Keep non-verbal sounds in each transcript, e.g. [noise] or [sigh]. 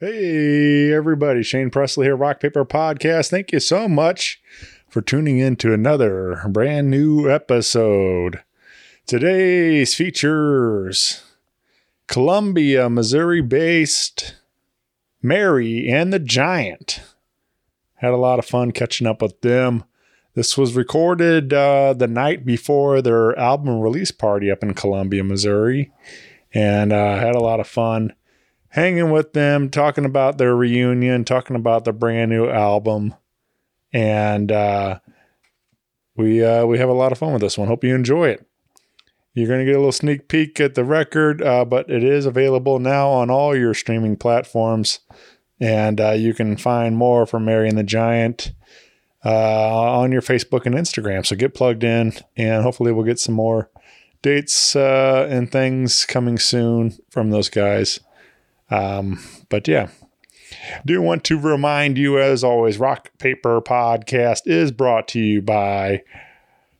Hey, everybody. Shane Presley here, Rock Paper Podcast. Thank you so much for tuning in to another brand new episode. Today's features Columbia, Missouri based Mary and the Giant. Had a lot of fun catching up with them. This was recorded uh, the night before their album release party up in Columbia, Missouri, and uh, had a lot of fun hanging with them, talking about their reunion, talking about the brand new album, and uh, we uh, we have a lot of fun with this one. Hope you enjoy it. You're going to get a little sneak peek at the record, uh, but it is available now on all your streaming platforms, and uh, you can find more from Mary and the Giant uh, on your Facebook and Instagram. So get plugged in, and hopefully we'll get some more dates uh, and things coming soon from those guys. Um, but yeah, do want to remind you, as always, Rock Paper Podcast is brought to you by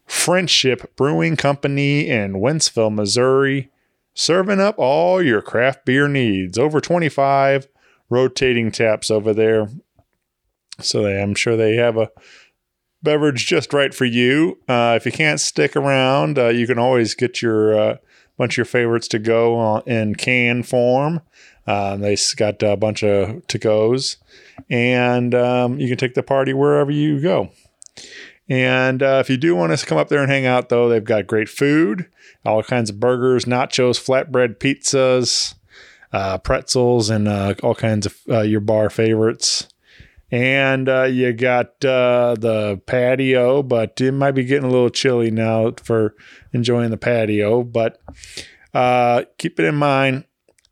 Friendship Brewing Company in Wentzville, Missouri, serving up all your craft beer needs. Over 25 rotating taps over there. So they, I'm sure they have a beverage just right for you. Uh, if you can't stick around, uh, you can always get your uh, bunch of your favorites to go on, in can form. Um, they got a bunch of to goes, and um, you can take the party wherever you go. And uh, if you do want us to come up there and hang out, though, they've got great food, all kinds of burgers, nachos, flatbread pizzas, uh, pretzels, and uh, all kinds of uh, your bar favorites. And uh, you got uh, the patio, but it might be getting a little chilly now for enjoying the patio. But keep it in mind,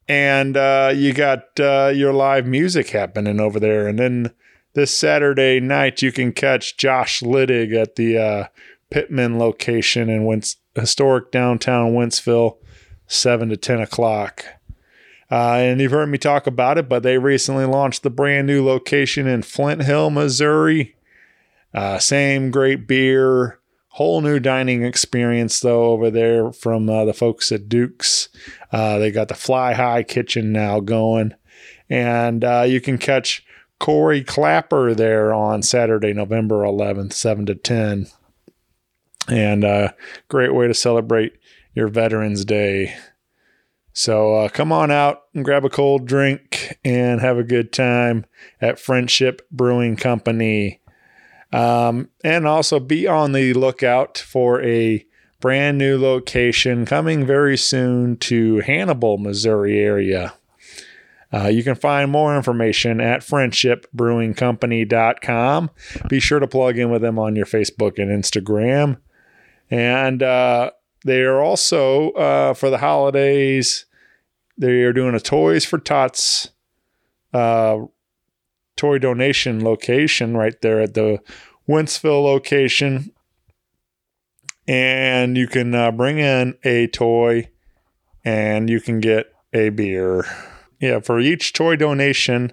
and uh, you got uh, your live music happening over there. And then this Saturday night, you can catch Josh Littig at the uh, Pittman location in Wentz- historic downtown Wentzville, 7 to 10 o'clock. Uh, and you've heard me talk about it, but they recently launched the brand new location in Flint Hill, Missouri. Uh, same great beer, whole new dining experience though over there from uh, the folks at Duke's. Uh, they got the Fli-Hi Kitchen now going, and uh, you can catch Corey Clapper there on Saturday, November 11th, seven to ten, and uh, great way to celebrate your Veterans Day. So uh, come on out and grab a cold drink and have a good time at Friendship Brewing Company. Um, and also be on the lookout for a brand new location coming very soon to Hannibal, Missouri area. Uh, you can find more information at friendshipbrewingcompany.com. Be sure to plug in with them on your Facebook and Instagram. And uh, they are also, uh, for the holidays, they are doing a Toys for Tots uh, toy donation location right there at the Wentzville location. And you can uh, bring in a toy and you can get a beer. Yeah, for each toy donation,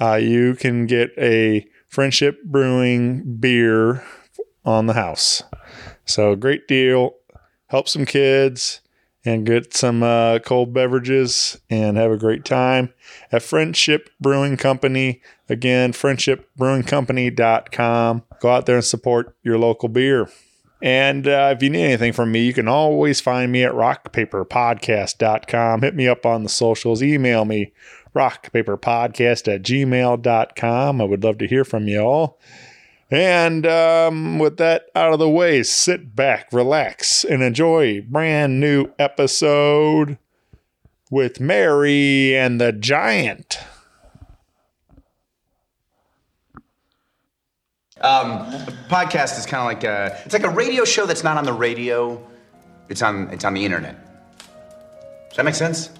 uh, you can get a Friendship Brewing beer on the house. So, great deal. Help some kids and get some uh, cold beverages and have a great time at Friendship Brewing Company. Again, friendshipbrewingcompany.com. Go out there and support your local beer. And uh, if you need anything from me, you can always find me at rockpaperpodcast.com. Hit me up on the socials. Email me, rockpaperpodcast at gmail.com. I would love to hear from you all. And um, with that out of the way, sit back, relax, and enjoy brand new episode with Mary and the Giant. Um, podcast is kind of like a, it's like a radio show that's not on the radio. It's on it's on the internet. Does that make sense?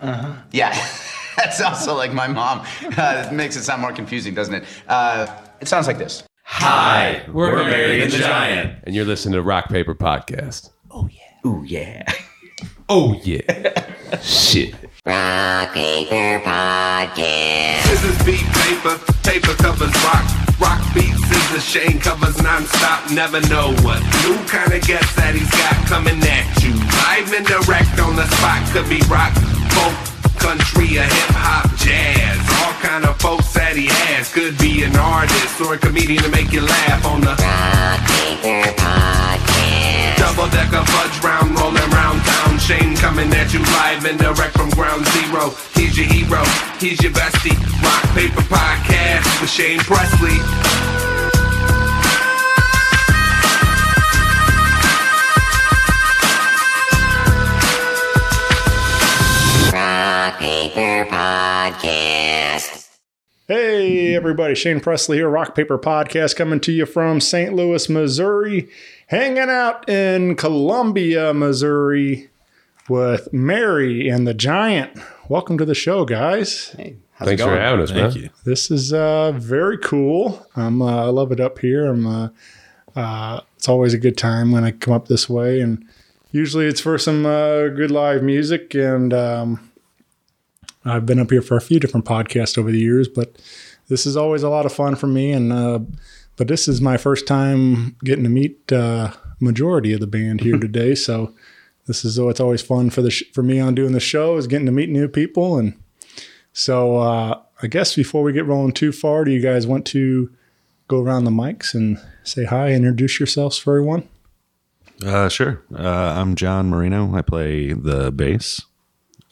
Uh huh. Yeah, [laughs] that's also like my mom. Uh, it makes it sound more confusing, doesn't it? Uh, it sounds like this. Hi, we're, we're Mary and the Giant. And you're listening to Rock Paper Podcast. Oh, yeah. Oh yeah. oh, yeah. [laughs] Shit. Rock Paper Podcast. Scissors beat paper, paper covers rock. Rock beats scissors, Shane covers non-stop. Never know what new kind of guest that he's got coming at you. Live and direct on the spot. Could be rock, folk, country, or hip-hop, jazz podcast. Could be an artist or a comedian to make you laugh on the Rock Paper Podcast. Double decker fudge round, rolling round town. Shane coming at you live and direct from ground zero. He's your hero, he's your bestie. Rock Paper Podcast with Shane Presley. Rock Paper Podcast. Hey, everybody. Shane Presley here, Rock Paper Podcast, coming to you from St. Louis, Missouri, hanging out in Columbia, Missouri with Mary and the Giant. Welcome to the show, guys. Hey. Thanks for having us, man. This is uh, very cool. I'm, uh, I love it up here. I'm, uh, uh, it's always a good time when I come up this way, and usually it's for some uh, good live music. And um, I've been up here for a few different podcasts over the years, but this is always a lot of fun for me. And uh, but this is my first time getting to meet uh, majority of the band here today, so this is it's always fun for the sh- for me on doing the show is getting to meet new people and so uh, I guess before we get rolling too far, do you guys want to go around the mics and say hi, introduce yourselves for everyone? Uh, sure. Uh, I'm John Marino. I play the bass.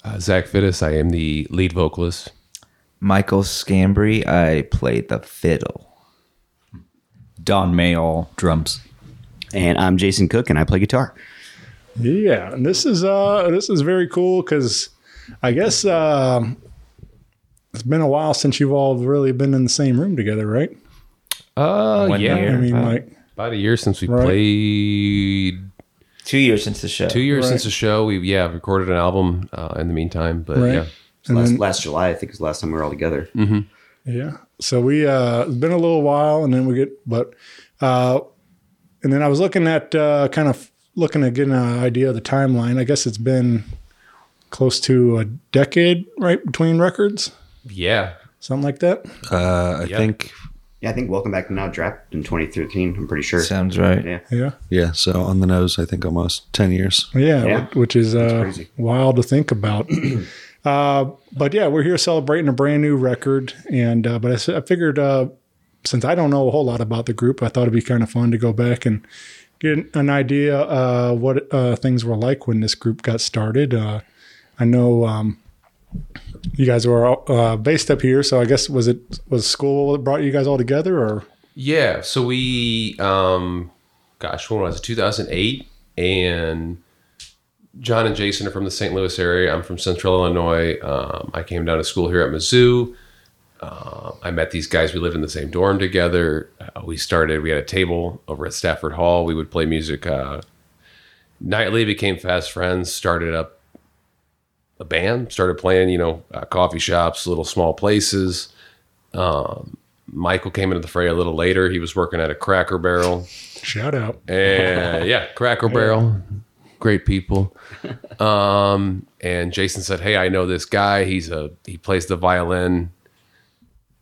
Uh, Zach Fittis, I am the lead vocalist. Michael Scambry, I play the fiddle. Don Mayall, drums. And I'm Jason Cook, and I play guitar. Yeah, and this is uh this is very cool because I guess um it's been a while since you've all really been in the same room together, right? Uh, One yeah. year. I mean, uh, like about a year since we Right. played. Two years since the show. Two years Right. since the show. We yeah recorded an album uh, in the meantime, but Right. yeah. last, then, last July, I think, was the last time we were all together. yeah. So we uh it's been a little while, and then we get but uh and then I was looking at uh kind of looking at getting an idea of the timeline. I guess it's been close to a decade, right, between records, Yeah. something like that. Uh, I Yeah. think, Yeah, I think Welcome Back to Now dropped in 2013. I'm pretty sure. Sounds right. Yeah. Yeah. yeah, so on the nose, I think almost 10 years. Yeah, Yeah. which is uh, crazy. wild to think about. [clears throat] uh, but yeah, we're here celebrating a brand new record, and uh, but I figured uh, since I don't know a whole lot about the group, I thought it'd be kind of fun to go back and get an idea uh, what uh, things were like when this group got started. Uh, I know um, you guys were uh, based up here, so I guess was it was school that brought you guys all together, or Yeah. So we, um, gosh, when was it? 2008. And John and Jason are from the St. Louis area. I'm from Central Illinois. Um, I came down to school here at Mizzou. Uh, I met these guys. We lived in the same dorm together. Uh, we started, we had a table over at Stafford Hall. We would play music uh, nightly, became fast friends, started up a band, started playing, you know, uh, coffee shops, little small places. Michael came into the fray a little later. He was working at a Cracker Barrel. shout out. And yeah, Cracker [laughs] Barrel, great people. [laughs] Um, and Jason said, "Hey, I know this guy. He's a he plays the violin.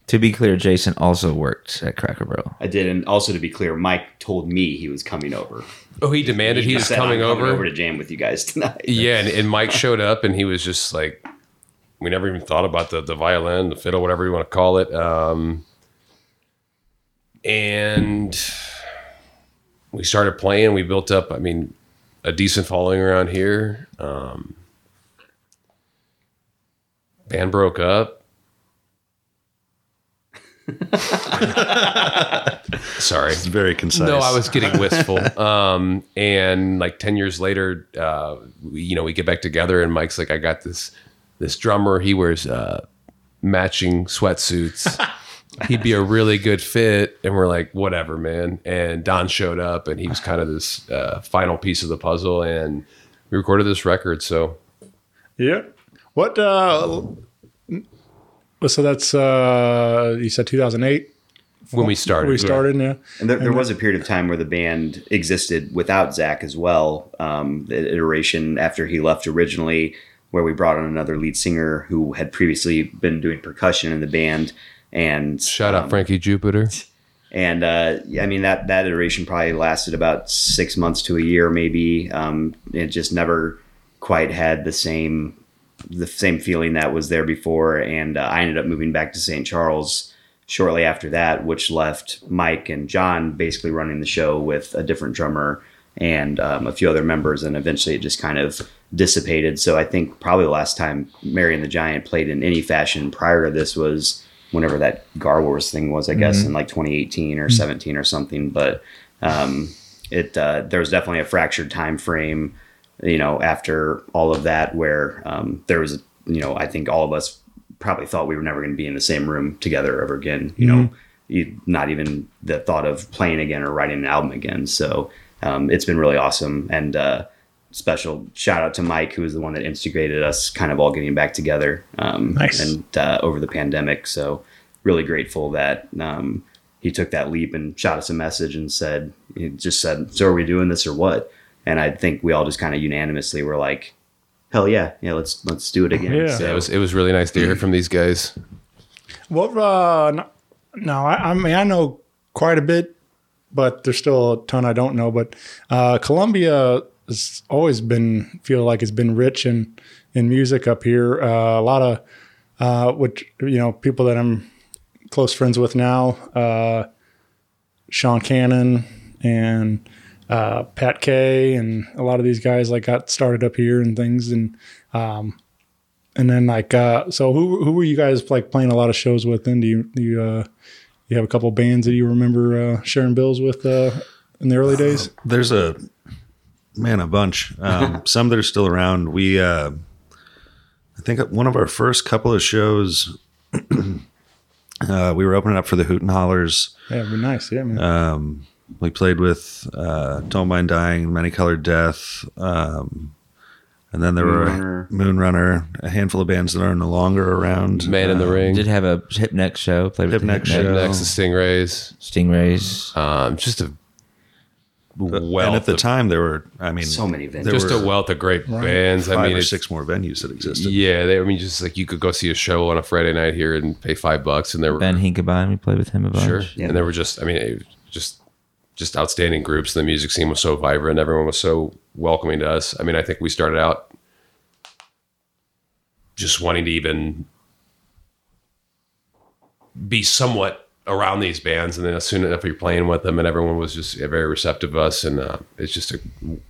To be clear, Jason also worked at Cracker Barrel. I did. And also, to be clear, Mike told me he was coming over. Oh, he demanded he, just was said, coming "I'm over. over to jam with you guys tonight. Yeah, and, and Mike showed up, and he was just like, we never even thought about the the violin, the fiddle, whatever you want to call it. Um, and we started playing. We built up, I mean, a decent following around here. Um, band broke up. [laughs] Sorry. It's very concise. No, I was getting wistful. um, and like ten years later, uh, we, you know, we get back together, and Mike's like, "I got this this drummer. He wears uh, matching sweatsuits. [laughs] He'd be a really good fit." And we're like, "Whatever, man." And Don showed up, and he was kind of this uh, final piece of the puzzle, and we recorded this record. So Yeah. What? Uh, so that's uh, you said 2008 when we started, we started. Yeah. And there, there was a period of time where the band existed without Zach as well. Um, the iteration after he left originally, where we brought on another lead singer who had previously been doing percussion in the band. And shout out Frankie Jupiter. [laughs] and uh, I mean that that iteration probably lasted about six months to a year, maybe. Um, it just never quite had the same the same feeling that was there before. And uh, I ended up moving back to St. Charles shortly after that, which left Mike and John basically running the show with a different drummer and um, a few other members, and eventually it just kind of dissipated. So I think probably the last time Mary and the Giant played in any fashion prior to this was whenever that Gar Wars thing was, I guess, in like 2018 or 17 or something. But um, it uh, there was definitely a fractured time frame, you know, after all of that, where um, there was, you know, I think all of us probably thought we were never going to be in the same room together ever again. You know, you, not even the thought of playing again or writing an album again. So um, it's been really awesome and. Uh, Special shout out to Mike, who was the one that instigated us kind of all getting back together um, Nice. and uh, over the pandemic. So really grateful that um, he took that leap and shot us a message and said, he just said, "So are we doing this or what?" And I think we all just kind of unanimously were like, "Hell yeah, yeah, let's let's do it again." Yeah. So it was it was really nice to hear from these guys. What? Uh, no, no I, I mean I know quite a bit, but there's still a ton I don't know. But uh, Columbia has always been feel like it's been rich in in music up here. Uh, a lot of uh, which you know people that I'm close friends with now, uh, Sean Cannon and uh, Pat Kay, and a lot of these guys like got started up here and things, and um, and then like uh, so who who were you guys like playing a lot of shows with? Then do you do you uh, you have a couple bands that you remember uh, sharing bills with uh, in the early days? There's a man, a bunch. Um, [laughs] some that are still around. We, uh, I think one of our first couple of shows, [clears throat] uh, we were opening up for the Hooten Hallers. Yeah, it'd be nice. Yeah, man. Um, we played with uh, Don't Mind Dying, Many Colored Death, um, and then there were Moonrunner. Moonrunner, a handful of bands that are no longer around. Man in the Uh, Ring, Did have a hip neck show. Played with Hip Neck the show. next to Stingrays, Stingrays. um, just a Uh, wealth. and at the of- time, there were, I mean, so many venues. just were a wealth of great bands. five I mean, or it's, six more venues that existed. yeah, they, I mean, just like you could go see a show on a Friday night here and pay five bucks, and there were Ben Hinkabine. We played with him a bunch. Sure. Yeah. And there were just, I mean, just, just outstanding groups. The music scene was so vibrant. Everyone was so welcoming to us. I mean, I think we started out just wanting to even be somewhat around these bands. And then as soon enough you're playing with them and everyone was just very receptive of us. And uh, it's just a,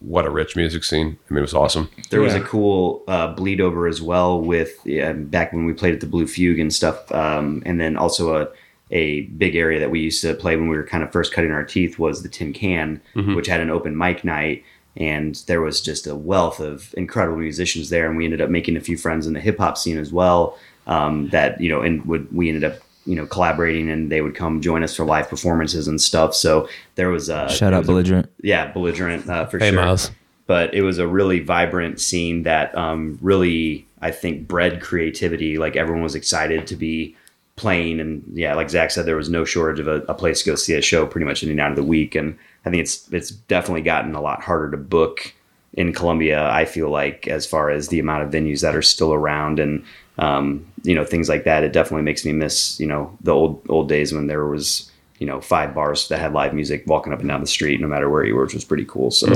what a rich music scene. I mean, it was awesome. There was a cool uh, bleed over as well with yeah, back when we played at the Blue Fugue and stuff, um, and then also a a big area that we used to play when we were kind of first cutting our teeth was the Tin Can, which had an open mic night, and there was just a wealth of incredible musicians there, and we ended up making a few friends in the hip hop scene as well. Um, that you know, and would we ended up you know collaborating, and they would come join us for live performances and stuff. So there was a Shout out was a- belligerent. yeah, belligerent uh, for Hey, sure Miles. but it was a really vibrant scene that um, really I think bred creativity. Like everyone was excited to be playing, and yeah, like Zach said, there was no shortage of a, a place to go see a show pretty much in and out of the week. And I think it's it's definitely gotten a lot harder to book in Columbia. I feel like as far as the amount of venues that are still around and um, you know things like that, it definitely makes me miss you know the old old days when there was you know five bars that had live music walking up and down the street no matter where you were, which was pretty cool. So.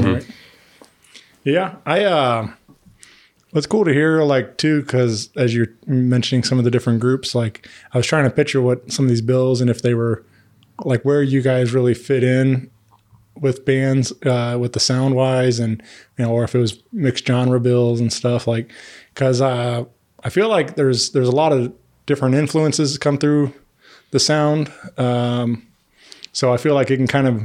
Yeah, I. uh It's cool to hear, like too, because as you're mentioning some of the different groups, like I was trying to picture what some of these bills and if they were, like where you guys really fit in with bands, uh, with the sound wise, and you know, or if it was mixed genre bills and stuff, like because uh, I feel like there's there's a lot of different influences come through the sound, um, so I feel like it can kind of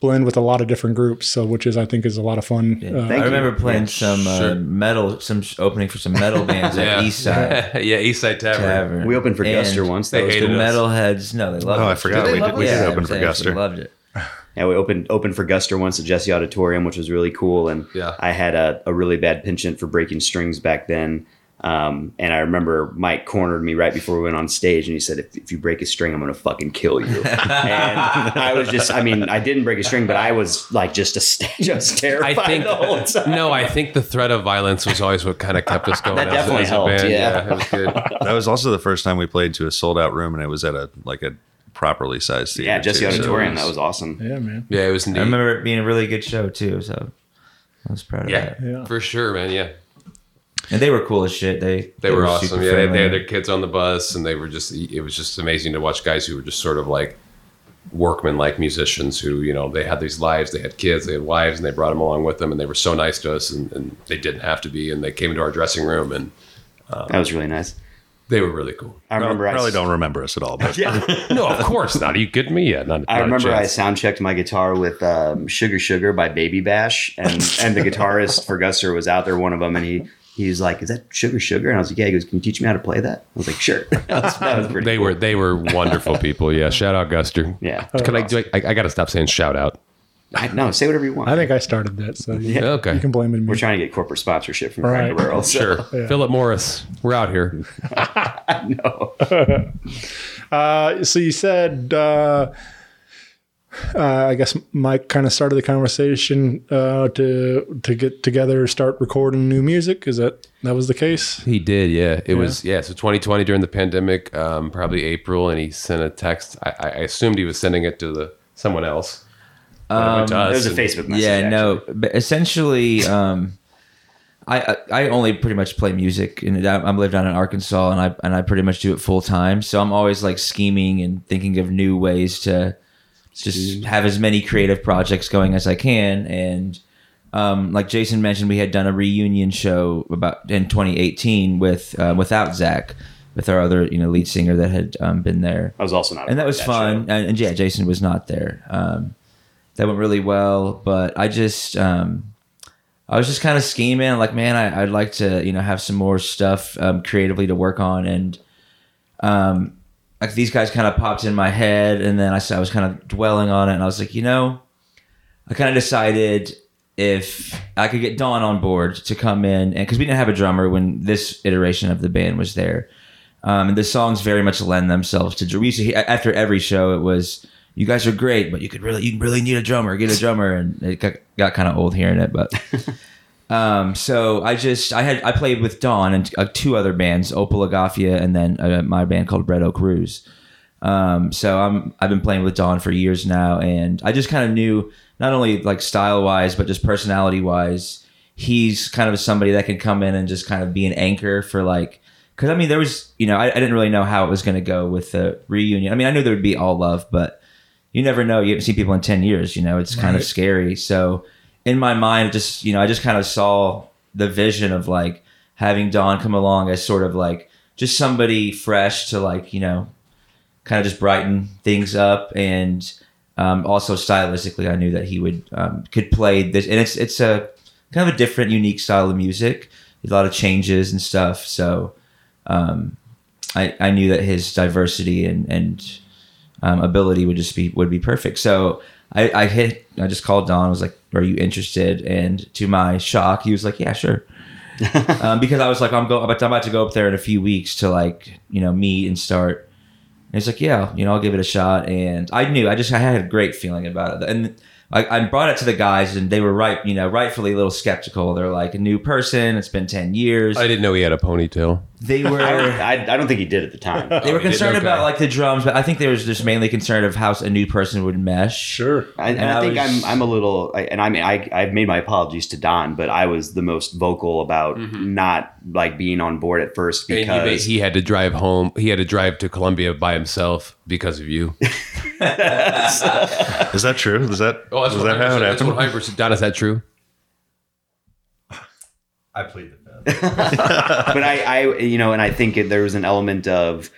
blend with a lot of different groups. So which is I think is a lot of fun. Uh, Thank I remember you. playing Yeah, some uh, metal, some sh- opening for some metal [laughs] bands at East Side yeah, East Side [laughs] Tavern. Tavern. We opened for And Guster once. they That was hated cool. us. Metalheads, no, they loved it. Oh, it. I forgot. Did We did- we did Yeah, open for they absolutely Guster. Loved it. [laughs] Yeah, we opened opened for Guster once at Jesse Auditorium, which was really cool. And Yeah. I had a, a really bad penchant for breaking strings back then. Um, and I remember Mike cornered me right before we went on stage, and he said, "If, if you break a string, I'm gonna fucking kill you." [laughs] and I was just, I mean, I didn't break a string, but I was like just a, [laughs] just terrified I terrified think the whole time. no, I think the threat of violence was always what kind of kept us going. That as- definitely as a helped, band. yeah. it was good. [laughs] That was also the first time we played to a sold out room, and it was at a like a properly sized theater. Yeah, Jesse too, so Auditorium, was- that was awesome. yeah, man. Yeah, it was neat. I remember it being a really good show too. So I was proud of yeah, that. Yeah. for sure, man. Yeah, And they were cool as shit. They They were super awesome. Yeah, they, they had their kids on the bus, and they were just. It was just amazing to watch guys who were just sort of like workman like musicians who you know they had these lives they had kids they had wives and they brought them along with them and they were so nice to us and, and they didn't have to be and they came into our dressing room and That was really nice. they were really cool I remember I Probably s- don't remember us at all, but [laughs] yeah. no of course not are you kidding me yeah not, I not remember I sound checked my guitar with um, "Sugar Sugar" by Baby Bash, and and the guitarist [laughs] for Guster was out there, one of them, and he he's like, "Is that Sugar Sugar?" And I was like, "Yeah." He goes, "Can you teach me how to play that?" I was like, "Sure." [laughs] That was, that was pretty. they cool. were they were wonderful [laughs] people yeah shout out guster Yeah. can i do I, I gotta stop saying shout out I, no, say whatever you want. I think I started that, so you, okay you can blame it me. we're trying to get corporate sponsorship from Right. Cracker Barrel. so- sure philip morris we're out here [laughs] No. Uh, so you said, uh, uh, I guess Mike kind of started the conversation uh, to to get together, start recording new music. Is that that was the case? He did, yeah. It was, yeah. So 2020 during the pandemic, um, probably April, and he sent a text. I, I assumed he was sending it to the someone else. But it It was a Facebook message. yeah, actually. no, but essentially, um, I, I I only pretty much play music, and I'm live down in Arkansas, and I and I pretty much do it full time. So I'm always like scheming and thinking of new ways to just have as many creative projects going as I can. And um, like Jason mentioned, we had done a reunion show about in 2018 with uh, without Zach, with our other you know lead singer that had um, been there I was also not. and that was of fun. And, and yeah, Jason was not there. Um, that went really well, but I just um, I was just kind of scheming, like, man, I, I'd like to you know have some more stuff um, creatively to work on, and um, like these guys kind of popped in my head, and then I, I was kind of dwelling on it, and I was like, you know, I kind of decided if I could get Don on board to come in, and because we didn't have a drummer when this iteration of the band was there, um, and the songs very much lend themselves to. We used to after every show, it was you guys are great, but you could really you really need a drummer, get a drummer, and it got, got kind of old hearing it, but. [laughs] Um, so I just I had I played with Don and uh, two other bands, Opal Agafia, and then uh, my band called Red Oak Ruse. Um, so I'm I've been playing with Don for years now, and I just kind of knew not only like style wise, but just personality wise, he's kind of somebody that can come in and just kind of be an anchor for like. Because I mean, there was you know I, I didn't really know how it was going to go with the reunion. I mean, I knew there would be all love, but you never know. You haven't seen people in 10 years, you know, it's kind of scary. So in my mind, just, you know, I just kind of saw the vision of like having Don come along as sort of like just somebody fresh to like, you know, kind of just brighten things up. And um, also stylistically, I knew that he would, um, could play this. And it's, it's a kind of a different, unique style of music, a lot of changes and stuff. So um, I, I knew that his diversity and, and, um, ability would just be would be perfect. So I, I hit I just called Don. I was like, "Are you interested?" And to my shock, he was like, "Yeah, sure." [laughs] um, because I was like, "I'm going, I'm about to go up there in a few weeks to like you know meet and start." And he's like, "Yeah, you know, I'll give it a shot." And I knew I just I had a great feeling about it. And I, I brought it to the guys, and they were right, you know, rightfully a little skeptical. They're like, "A new person. It's been ten years." I didn't know he had a ponytail. They [laughs] were. I, I don't think he did at the time. [laughs] They were Oh, he did? concerned Okay. about like the drums, but I think they were just mainly concerned of how a new person would mesh. Sure. I, and And I I think was- I'm I'm a little, I- and I mean I I've made my apologies to Don, but I was the most vocal about mm-hmm. not like being on board at first And you because he had to drive home. He had to drive to Columbia by himself because of you. [laughs] is that true? Is that Oh, that's what that how it said. That's what happened? Hyper. Don, is that true? I plead the fifth. [laughs] but I, I, you know, and I think it, there was an element of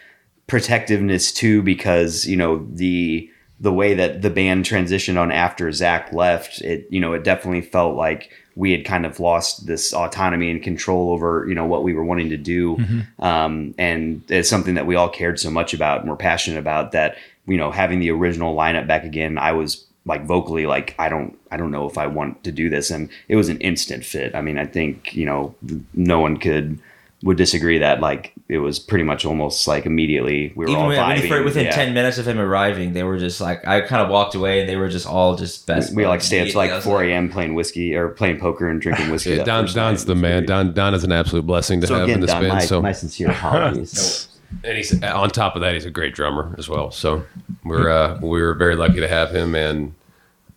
protectiveness too, because you know the the way that the band transitioned on after Zach left, it you know it definitely felt like we had kind of lost this autonomy and control over you know what we were wanting to do, um, and it's something that we all cared so much about and were passionate about that you know having the original lineup back again, I was like vocally like I don't I don't know if I want to do this and it was an instant fit. I mean, I think, you know, no one could would disagree that like it was pretty much almost like immediately we were Even all when, when vibing. within yeah. 10 minutes of him arriving, they were just like, I kind of walked away and they were just all just best. we like buds stay up to like 4 a.m. playing whiskey or playing poker and drinking whiskey. Yeah, Don, Don's night. the man. great. Don, Don is an absolute blessing to So have again, in this Don, band. my, so, my sincere [laughs] apologies. [laughs] and he's on top of that, he's a great drummer as well. So we're uh, we were very lucky to have him, and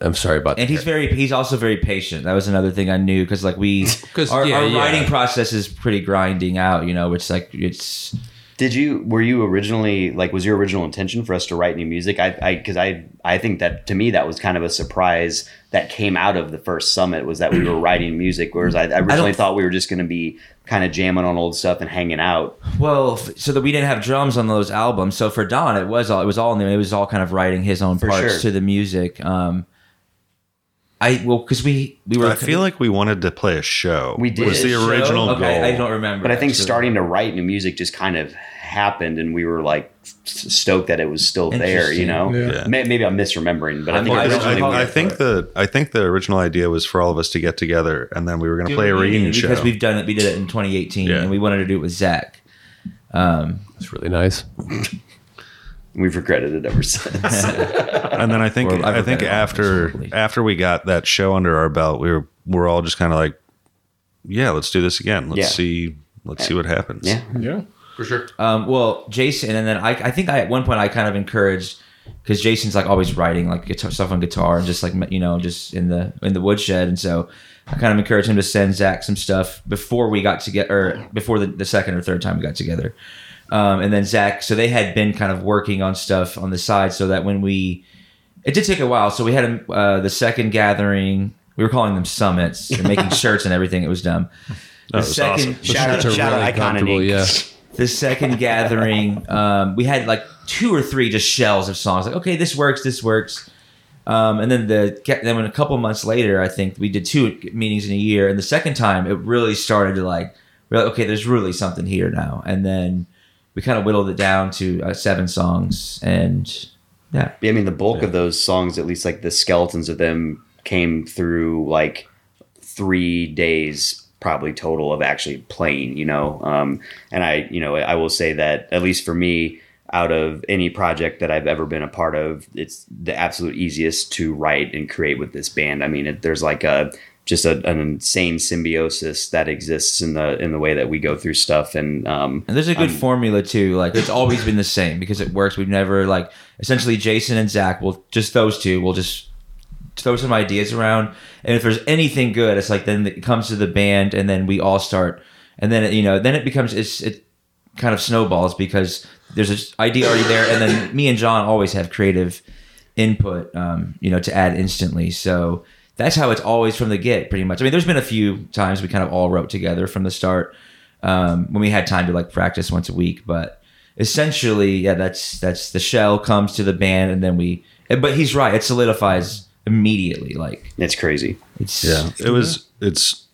I'm sorry about that. and that. he's very he's also very patient. That was another thing I knew because like we [laughs] 'Cause, our, yeah, our yeah. writing process is pretty grinding out. You know, it's like it's Did you were you originally like was your original intention for us to write new music? I I because I I think that to me that was kind of a surprise that came out of the first summit was that we were writing music, whereas I, I originally don't- thought we were just going to be kind of jamming on old stuff and hanging out. well, f- so that we didn't have drums on those albums. So for Don, it was all it was all new. It was all kind of writing his own For parts sure. to the music. Um, I well because we we were I feel like we wanted to play a show. We did. Was the Show? original okay, goal. I don't remember. But I think actually. starting to write new music just kind of happened, and we were like stoked that it was still there. You know, Yeah. May- maybe I'm misremembering, but I I'm- think I originally I, I think the I think the original idea was for all of us to get together and then we were going to play a reunion reunion show. because we've done it. We did it in 2018, Yeah. and we wanted to do it with Zach. Um, It's really nice. [laughs] we've regretted it ever [laughs] since. and then I think Or I've think after honestly. after we got that show under our belt, we were we're all just kind of like, yeah, let's do this again. Let's Yeah. see let's see what happens. yeah, Yeah. For sure. Um, well, Jason, and then I, I think I at one point I kind of encouraged because Jason's like always writing like guitar stuff on guitar and just like you know just in the in the woodshed, and so I kind of encouraged him to send Zach some stuff before we got together, or before the, the second or third time we got together. Um, and then Zach, so they had been kind of working on stuff on the side, so that when we, it did take a while. So we had uh, the second gathering. We were calling them summits and making [laughs] shirts and everything. It was dumb. The was awesome. Shout out, Those are shout out really Icon and comfortable, Ink. Yeah. the second [laughs] gathering, um, we had like two or three just shells of songs. Like, okay, this works, this works. Um, and then the then when a couple months later, I think we did two meetings in a year, and the second time it really started to like, we're like, okay, there's really something here now. And then we kind of whittled it down to uh, seven songs, and yeah, Yeah, I mean, the bulk of those songs, at least like the skeletons of them, came through like three days probably total of actually playing, you know. Um, and I, you know, I will say that at least for me, out of any project that I've ever been a part of, it's the absolute easiest to write and create with this band. I mean, it, there's like a just a, an insane symbiosis that exists in the in the way that we go through stuff and um And there's a good formula too. Like it's always been the same because it works. We've never like essentially Jason and Zach will just those two will just throw some ideas around, and if there's anything good, it's like then it comes to the band, and then we all start, and then you know then it becomes it's it kind of snowballs because there's an idea already there, and then me and John always have creative input, um, you know, to add instantly. So that's how it's always from the get, pretty much. I mean, there's been a few times we kind of all wrote together from the start um, when we had time to like practice once a week, but essentially, yeah, that's that's the shell comes to the band, and then we. But he's right; it solidifies immediately. Like it's crazy. it's Yeah, it was. It's.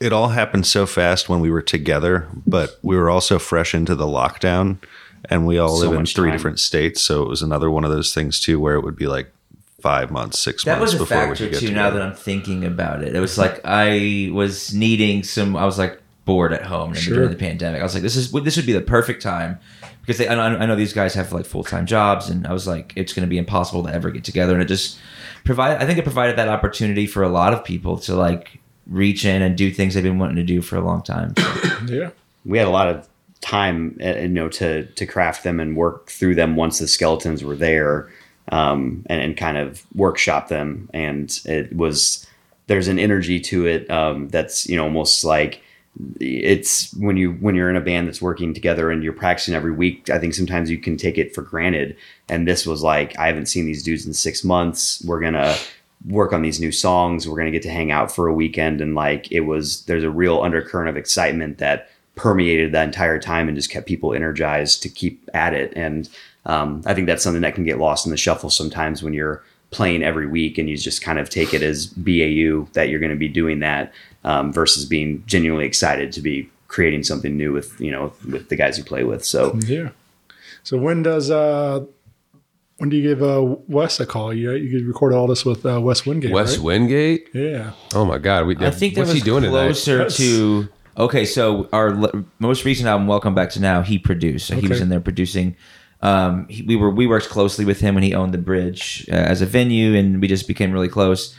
It all happened so fast when we were together, but we were also fresh into the lockdown, and we all So live in three time. different states. So it was another one of those things too, where it would be like five months, six That months was a before we factor could get too. Now that I'm thinking about it, it was like I was needing some. I was like bored at home Sure. during the pandemic. I was like, this is this would be the perfect time because they, I, know, I know these guys have like full time jobs, and I was like, it's going to be impossible to ever get together, and it just provided. I think it provided that opportunity for a lot of people to like reach in and do things they've been wanting to do for a long time. So, [coughs] Yeah. we had a lot of time, uh, you know, to to craft them and work through them once the skeletons were there, um, and, and kind of workshop them. And it was there's an energy to it um, that's you know almost like it's when you when you're in a band that's working together and you're practicing every week. I think sometimes you can take it for granted. And this was like I haven't seen these dudes in six months. We're gonna work on these new songs. We're gonna get to hang out for a weekend, and like it was there's a real undercurrent of excitement that permeated that entire time and just kept people energized to keep at it. And um, I think that's something that can get lost in the shuffle sometimes when you're playing every week and you just kind of take it as BAU that you're going to be doing that um, versus being genuinely excited to be creating something new with you know with the guys you play with. So Yeah. So when does uh when do you give uh Wes a call? You you record all this with uh, Wes Wingate, Wes right? Wingate. Yeah. Oh my God. We, I think that what's was he doing tonight? closer That's- to. Okay, so our le- most recent album, "Welcome Back to Now," he produced. So he was in there producing. Um, he, we were we worked closely with him when he owned the Bridge uh, as a venue, and we just became really close.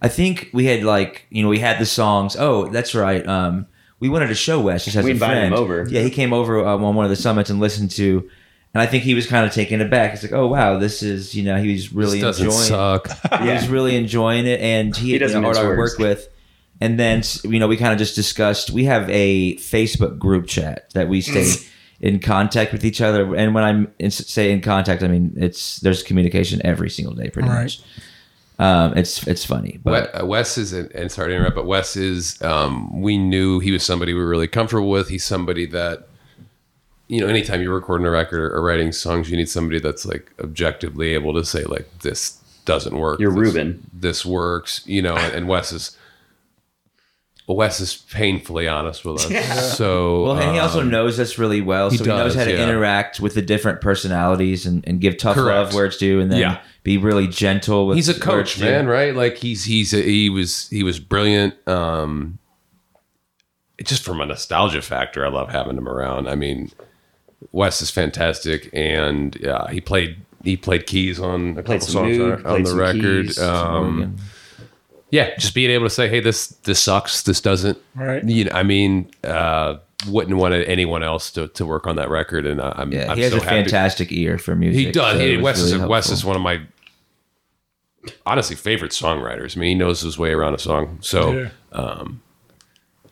I think we had like you know we had the songs. Oh, that's right. Um, we wanted to show Wes just as We a invited him over. Yeah, he came over uh, on one of the summits and listened to. And I think he was kind of taken aback. He's like, "Oh wow, this is you know he was really This doesn't enjoying suck. [laughs] he was really enjoying it, and he, He doesn't you know, mince Art I words. worked with, and then you know we kind of just discussed. We have a Facebook group chat that we stay [laughs] in contact with each other, and when I'm in, say in contact, I mean it's there's communication every single day, pretty Right. much. Um, it's it's funny, but Wes, uh, Wes is, and sorry to interrupt, but Wes is, um, we knew he was somebody we were really comfortable with. He's somebody that, you know, anytime you're recording a record or writing songs, you need somebody that's like objectively able to say, like, this doesn't work. You're This- Ruben. This works, you know, and, and Wes is, well, Wes is painfully honest with us. [laughs] So, well, and he also um, knows us really well, he so he knows how to yeah. interact with the different personalities and, and give tough Correct. love where it's due, and then Yeah. be really gentle with. he's a where coach it's due. man right like he's he's a, he was he was brilliant um just from a nostalgia factor i love having him around i mean wes is fantastic and yeah he played he played keys on a Played couple some songs Moog, on, on the record keys, um Morgan. Yeah just being able to say hey this this sucks this doesn't Right. you know i mean uh wouldn't want anyone else to, to work on that record and I, i'm Yeah, I'm he has so a happy. fantastic ear for music. He does. so He, it was Wes, is, really Wes is one of my honestly favorite songwriters. I mean, he knows his way around a song. So Yeah.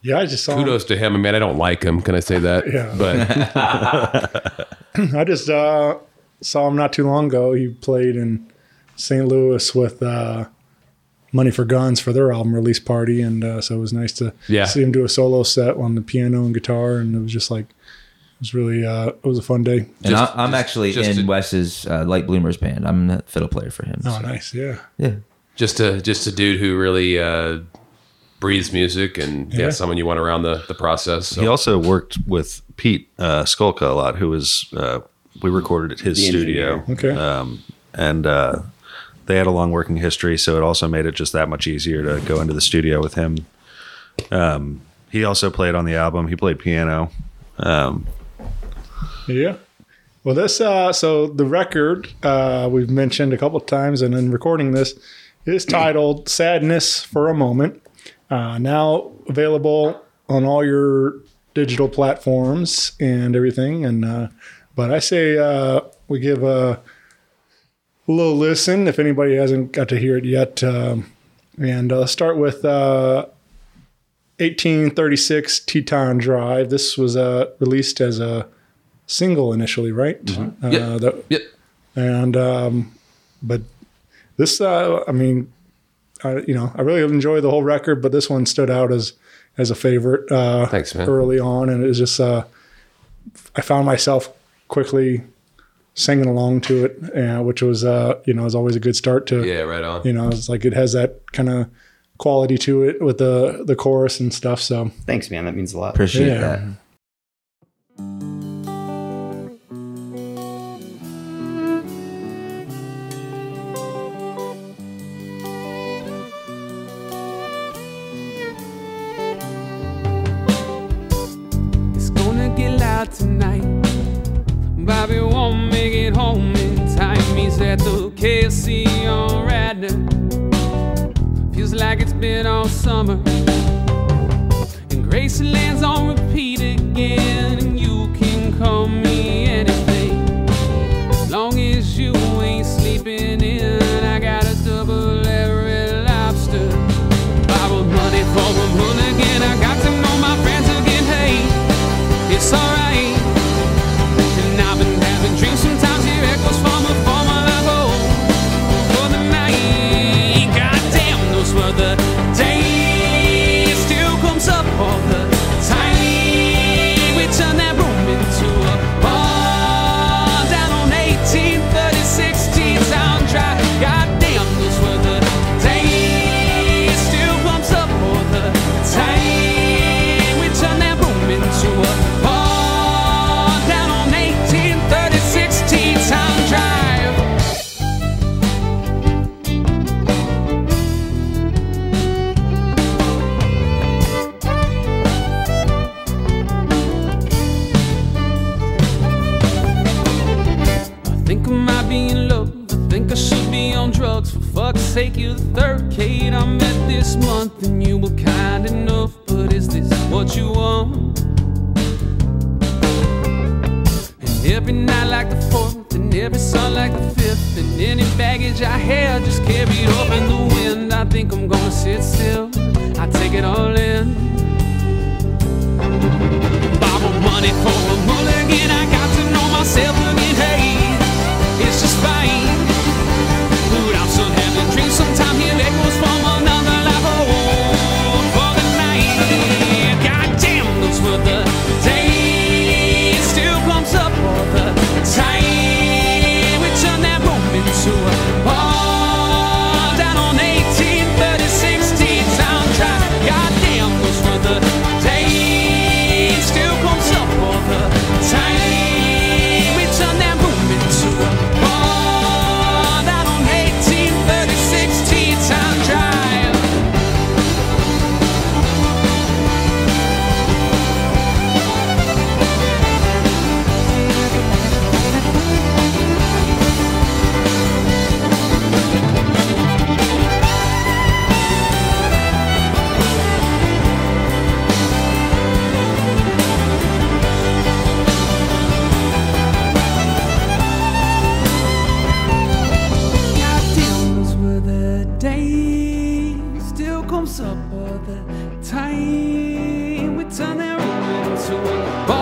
Yeah, I just saw. him- kudos to him. I mean, I don't like him. Can I say that? Yeah. But [laughs] I just uh, saw him not too long ago. He played in St. Louis with uh, Money for Guns for their album release party, and uh, so it was nice to Yeah. see him do a solo set on the piano and guitar, and it was just like it was really uh, it was a fun day. And Just- I, I'm just- actually just in to- Wes's uh, Light Bloomers band. I'm the fiddle player for him. Oh, so- nice, yeah. Yeah. just a just a dude who really uh, breathes music and yeah. Yeah. someone you want around the the process. So. He also worked with Pete uh, Skolka a lot, who was uh, we recorded at his The studio. engineer. Okay. Um, and uh, they had a long working history, so it also made it just that much easier to go into the studio with him. Um, he also played on the album. He played piano. Um, Yeah. Well, this uh, so the record uh, we've mentioned a couple of times, and in recording this is titled "Sadness for a Moment." Uh, now available on all your digital platforms and everything. And uh, but I say uh, we give a little listen if anybody hasn't got to hear it yet. Um, and uh, start with uh, 1836 Teton Drive. This was uh, released as a single initially, right? Uh, Yep. that- Yep. and um, but this, uh, I mean, I, you know, I really enjoy the whole record, but this one stood out as as a favorite. Uh, Thanks, man. Early on, and it was just, uh, I found myself quickly singing along to it, uh, which was, uh, you know, is always a good start to Yeah, right on. you know, it's like it has that kind of quality to it with the the chorus and stuff. So Thanks, man. That means a lot. Appreciate Yeah. that. It's gonna get loud tonight. Bobby won't make it home in time. He's at the KFC on Radnor. Feels like it's been all summer. And Graceland's on repeat again. And you can call me anything. As long as you ain't sleeping in. I got a double every lobster. Borrow money for a hooligan. I got comes up all the time. We turn room into a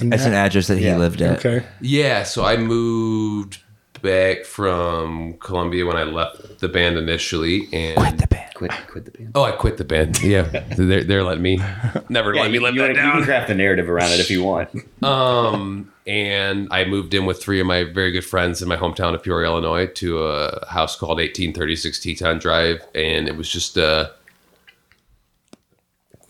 That's an address that he lived at. Okay. Yeah, so I moved back from Columbia when I left the band initially, and quit the band. Quit, quit the band. Oh, I quit the band. Yeah, they're they're letting me never Yeah, let me you, let you, that wanna- you can craft the narrative around it if you want. Um, and I moved in with three of my very good friends in my hometown of Peoria, Illinois, to a house called 1836 Teton Drive, and it was just a,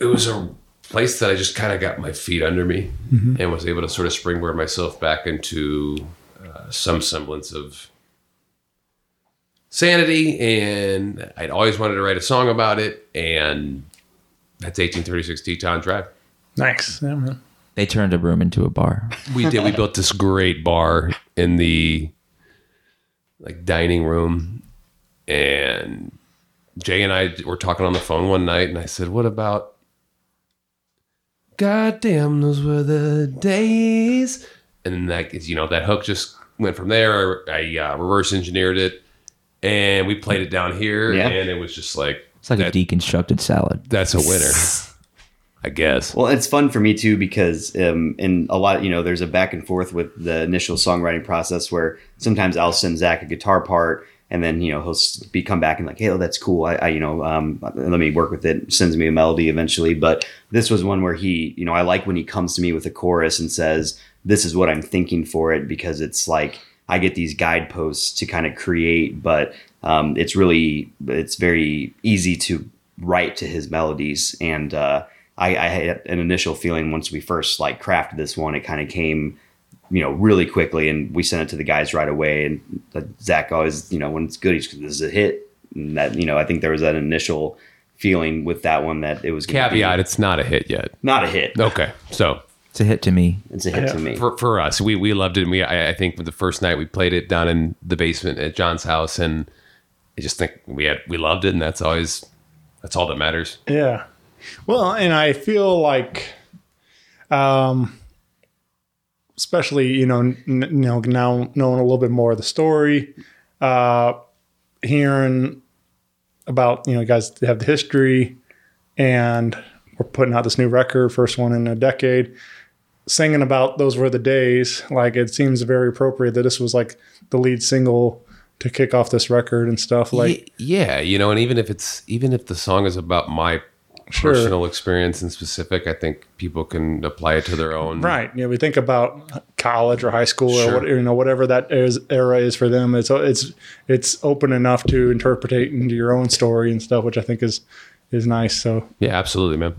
it was a place that I just kind of got my feet under me Mhm. and was able to sort of springboard myself back into uh, some semblance of sanity. And I'd always wanted to write a song about it, and that's 1836 Teton Drive. Nice. Yeah, man. They turned a room into a bar. we did we built this great bar in the like dining room and jay and i were talking on the phone one night and i said what about god damn those were the days and then that you know that hook just went from there i uh, reverse engineered it and we played it down here Yeah. and it was just like It's like that- a deconstructed salad. that's a winner [laughs] i guess Well, it's fun for me too because um, in a lot, you know, there's a back and forth with the initial songwriting process where sometimes I'll send Zach a guitar part, and then you know he'll be come back and like, hey, oh, that's cool. I, I you know, um, let me work with it. Sends me a melody eventually, but this was one where he, you know, I like when he comes to me with a chorus and says, "This is what I'm thinking for it," because it's like I get these guideposts to kind of create, but um, it's really it's very easy to write to his melodies and. Uh, I, I had an initial feeling once we first like crafted this one, it kind of came, you know, really quickly, and we sent it to the guys right away. And uh, Zach always, you know, when it's good, he's this is a hit. And that you know, I think there was that initial feeling with that one that it was gonna be caveat it's not a hit yet not a hit. okay so It's a hit to me. It's a hit to me. for, for us we, we loved it and we I, I think the first night we played it down in the basement at john's house and i just think we had we loved it and that's always that's all that matters Yeah. Well, and I feel like, um, especially you know, n- you know, now knowing a little bit more of the story, uh, hearing about you know, you guys have the history, and we're putting out this new record, first one in a decade. Singing about those were the days. Like it seems very appropriate that this was like the lead single to kick off this record and stuff. Like yeah you know and even if it's even if the song is about my Sure. personal experience in specific. I think people can apply it to their own. Right. Yeah, we think about college or high school Sure. or what, you know whatever that is, era is for them. It's it's it's open enough to interpret into your own story and stuff, which I think is is nice. So, Yeah, absolutely, man.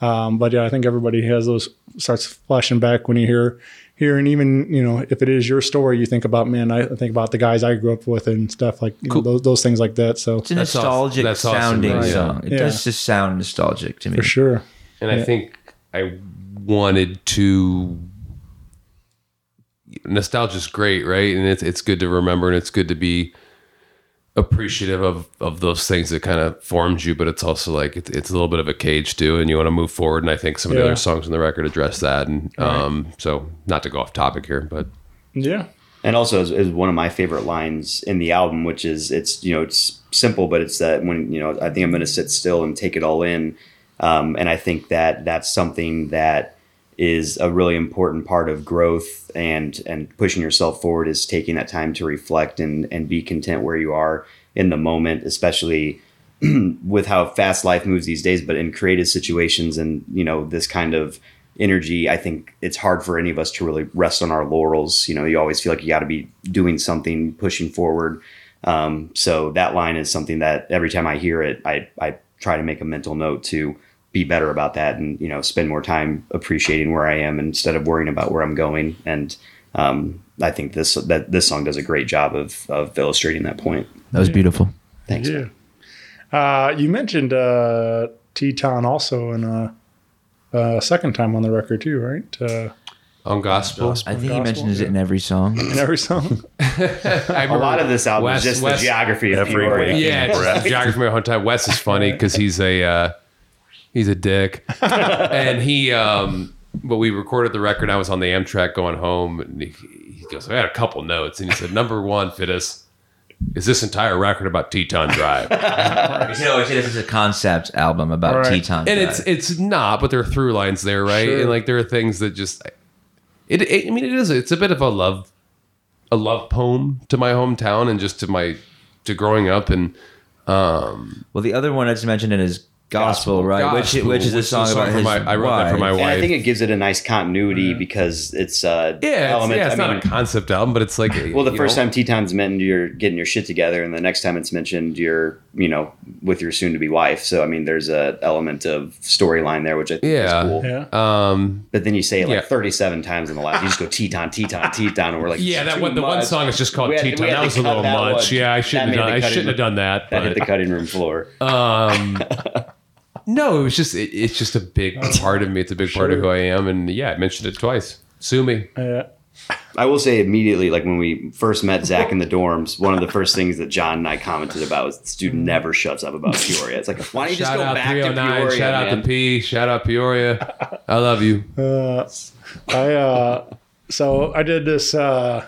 um, but yeah, I think everybody has those starts flashing back when you hear hear and even you know if it is your story, you think about man. I think about the guys I grew up with and stuff like you know, those those things like that. So It's a That's awesome. nostalgic That's awesome, sounding right? song. It Yeah. does just sound nostalgic to me. for sure. And I think I wanted to. Nostalgia is great, right? And it's it's good to remember, and it's good to be appreciative of of those things that kind of formed you. But it's also like it's, it's a little bit of a cage too, and you want to move forward. And I think some of the other songs on the record address that. And um, so, not to go off topic here, but Yeah. and also is, is one of my favorite lines in the album, which is it's you know it's simple, but it's that when you know I think I'm going to sit still and take it all in, um, and I think that that's something that is a really important part of growth and and pushing yourself forward is taking that time to reflect and and be content where you are in the moment, especially [clears throat] with how fast life moves these days, but in creative situations and you know this kind of energy, I think it's hard for any of us to really rest on our laurels. You know, you always feel like you got to be doing something, pushing forward. Um, so that line is something that every time I hear it, I I try to make a mental note to be better about that and you know spend more time appreciating where I am instead of worrying about where I'm going. And um, I think this that this song does a great job of of illustrating that point. That was beautiful. Thanks. Yeah. Uh, you mentioned uh, Teton also in a, a second time on the record too, right? Uh, on gospel, I think he Gospel, mentions it in every song. [laughs] in every song. [laughs] a lot of this album Wes- is just Wes- the geography of Every Peoria. week. Yeah, it's just the geography of my hometown. Wes is funny [laughs] because he's a uh, he's a dick, [laughs] and he. um But we recorded the record. I was on the Amtrak going home, and he, he goes, "I had a couple notes," and he said, "Number one, Fittis, is this entire record about Teton Drive?" [laughs] You know, this is a concept album about Right. Teton. and it's it's not, but there are through lines there, right? Sure. And like there are things that just it, it. I mean, it is. It's a bit of a love, a love poem to my hometown and just to my to growing up and um well, the other one I just mentioned it is Gospel, right? Gospel, which which is a which song about his my, I wrote that for my wife. wife. And I think it gives it a nice continuity because it's uh yeah, it's, yeah, it's I not mean, a concept album, but it's like well, the first know, time Teton's mentioned, you're getting your shit together, and the next time it's mentioned, you're you know with your soon-to-be wife. So I mean, there's a element of storyline there, which I think Yeah. is cool. Yeah. Um, But then you say it like Yeah. 37 times in the last. You just go Teton, Teton, Teton, and we're like, yeah, that one. The one song is just called We had- Teton. That was a little much. one. Yeah, I shouldn't have done. the I shouldn't have done that. That hit the cutting room floor. [laughs] um, no, it was just. It, it's just a big [laughs] part of me. It's a big part of who I am, and yeah, I mentioned it twice. Sue me. Uh, I will say immediately, like when we first met Zach in the dorms, one of the first things that John and I commented about was this dude never shuts up about Peoria. It's like, why don't you just Shout go out back to 309. Peoria, Shout out man? to P. Shout out Peoria. I love you. [laughs] uh, I uh, so I did this uh,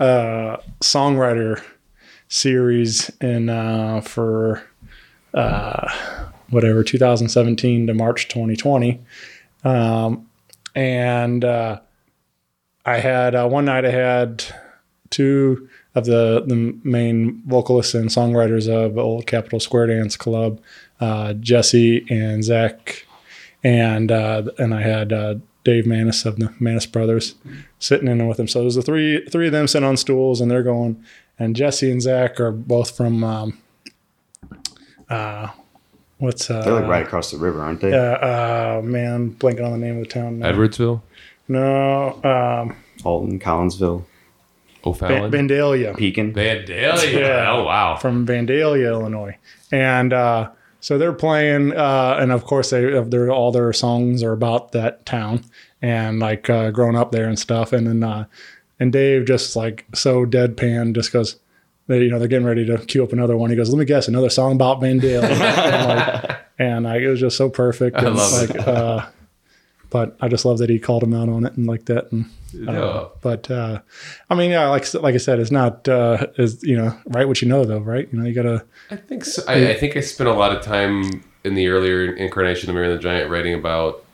uh, songwriter series in uh, for uh, whatever 2017 to March 2020, um, and uh, I had uh, one night I had two of the the main vocalists and songwriters of Old Capitol Square Dance Club, uh, Jesse and Zach and uh, and I had uh, Dave Manis of the Manis Brothers sitting in with them. So there's the three three of them sitting on stools, and they're going. And Jesse and Zach are both from um, uh, what's uh, They're like right across the river, aren't they? uh, uh, man, blanking on the name of the town. now. Edwardsville. No, um, Alton, Collinsville, O'Fallon. Van- Vandalia. Pekin. Vandalia. Yeah. Oh wow. from Vandalia, Illinois, and uh, so they're playing, uh, and of course they they're all their songs are about that town and like uh, growing up there and stuff, and then uh, and Dave just like so deadpan just goes. They, you know they're getting ready to cue up another one. He goes, "Let me guess, another song about Vandalia," [laughs] and, like, and like, it was just so perfect. I and, love like, it. Uh, but I just love that he called him out on it and like that. And uh, Yeah. but uh, I mean, yeah, like like I said, it's not uh, is you know write what you know though, right? You know, you gotta I think so. I, I think I spent a lot of time in the earlier incarnation of Mary and the Giant writing about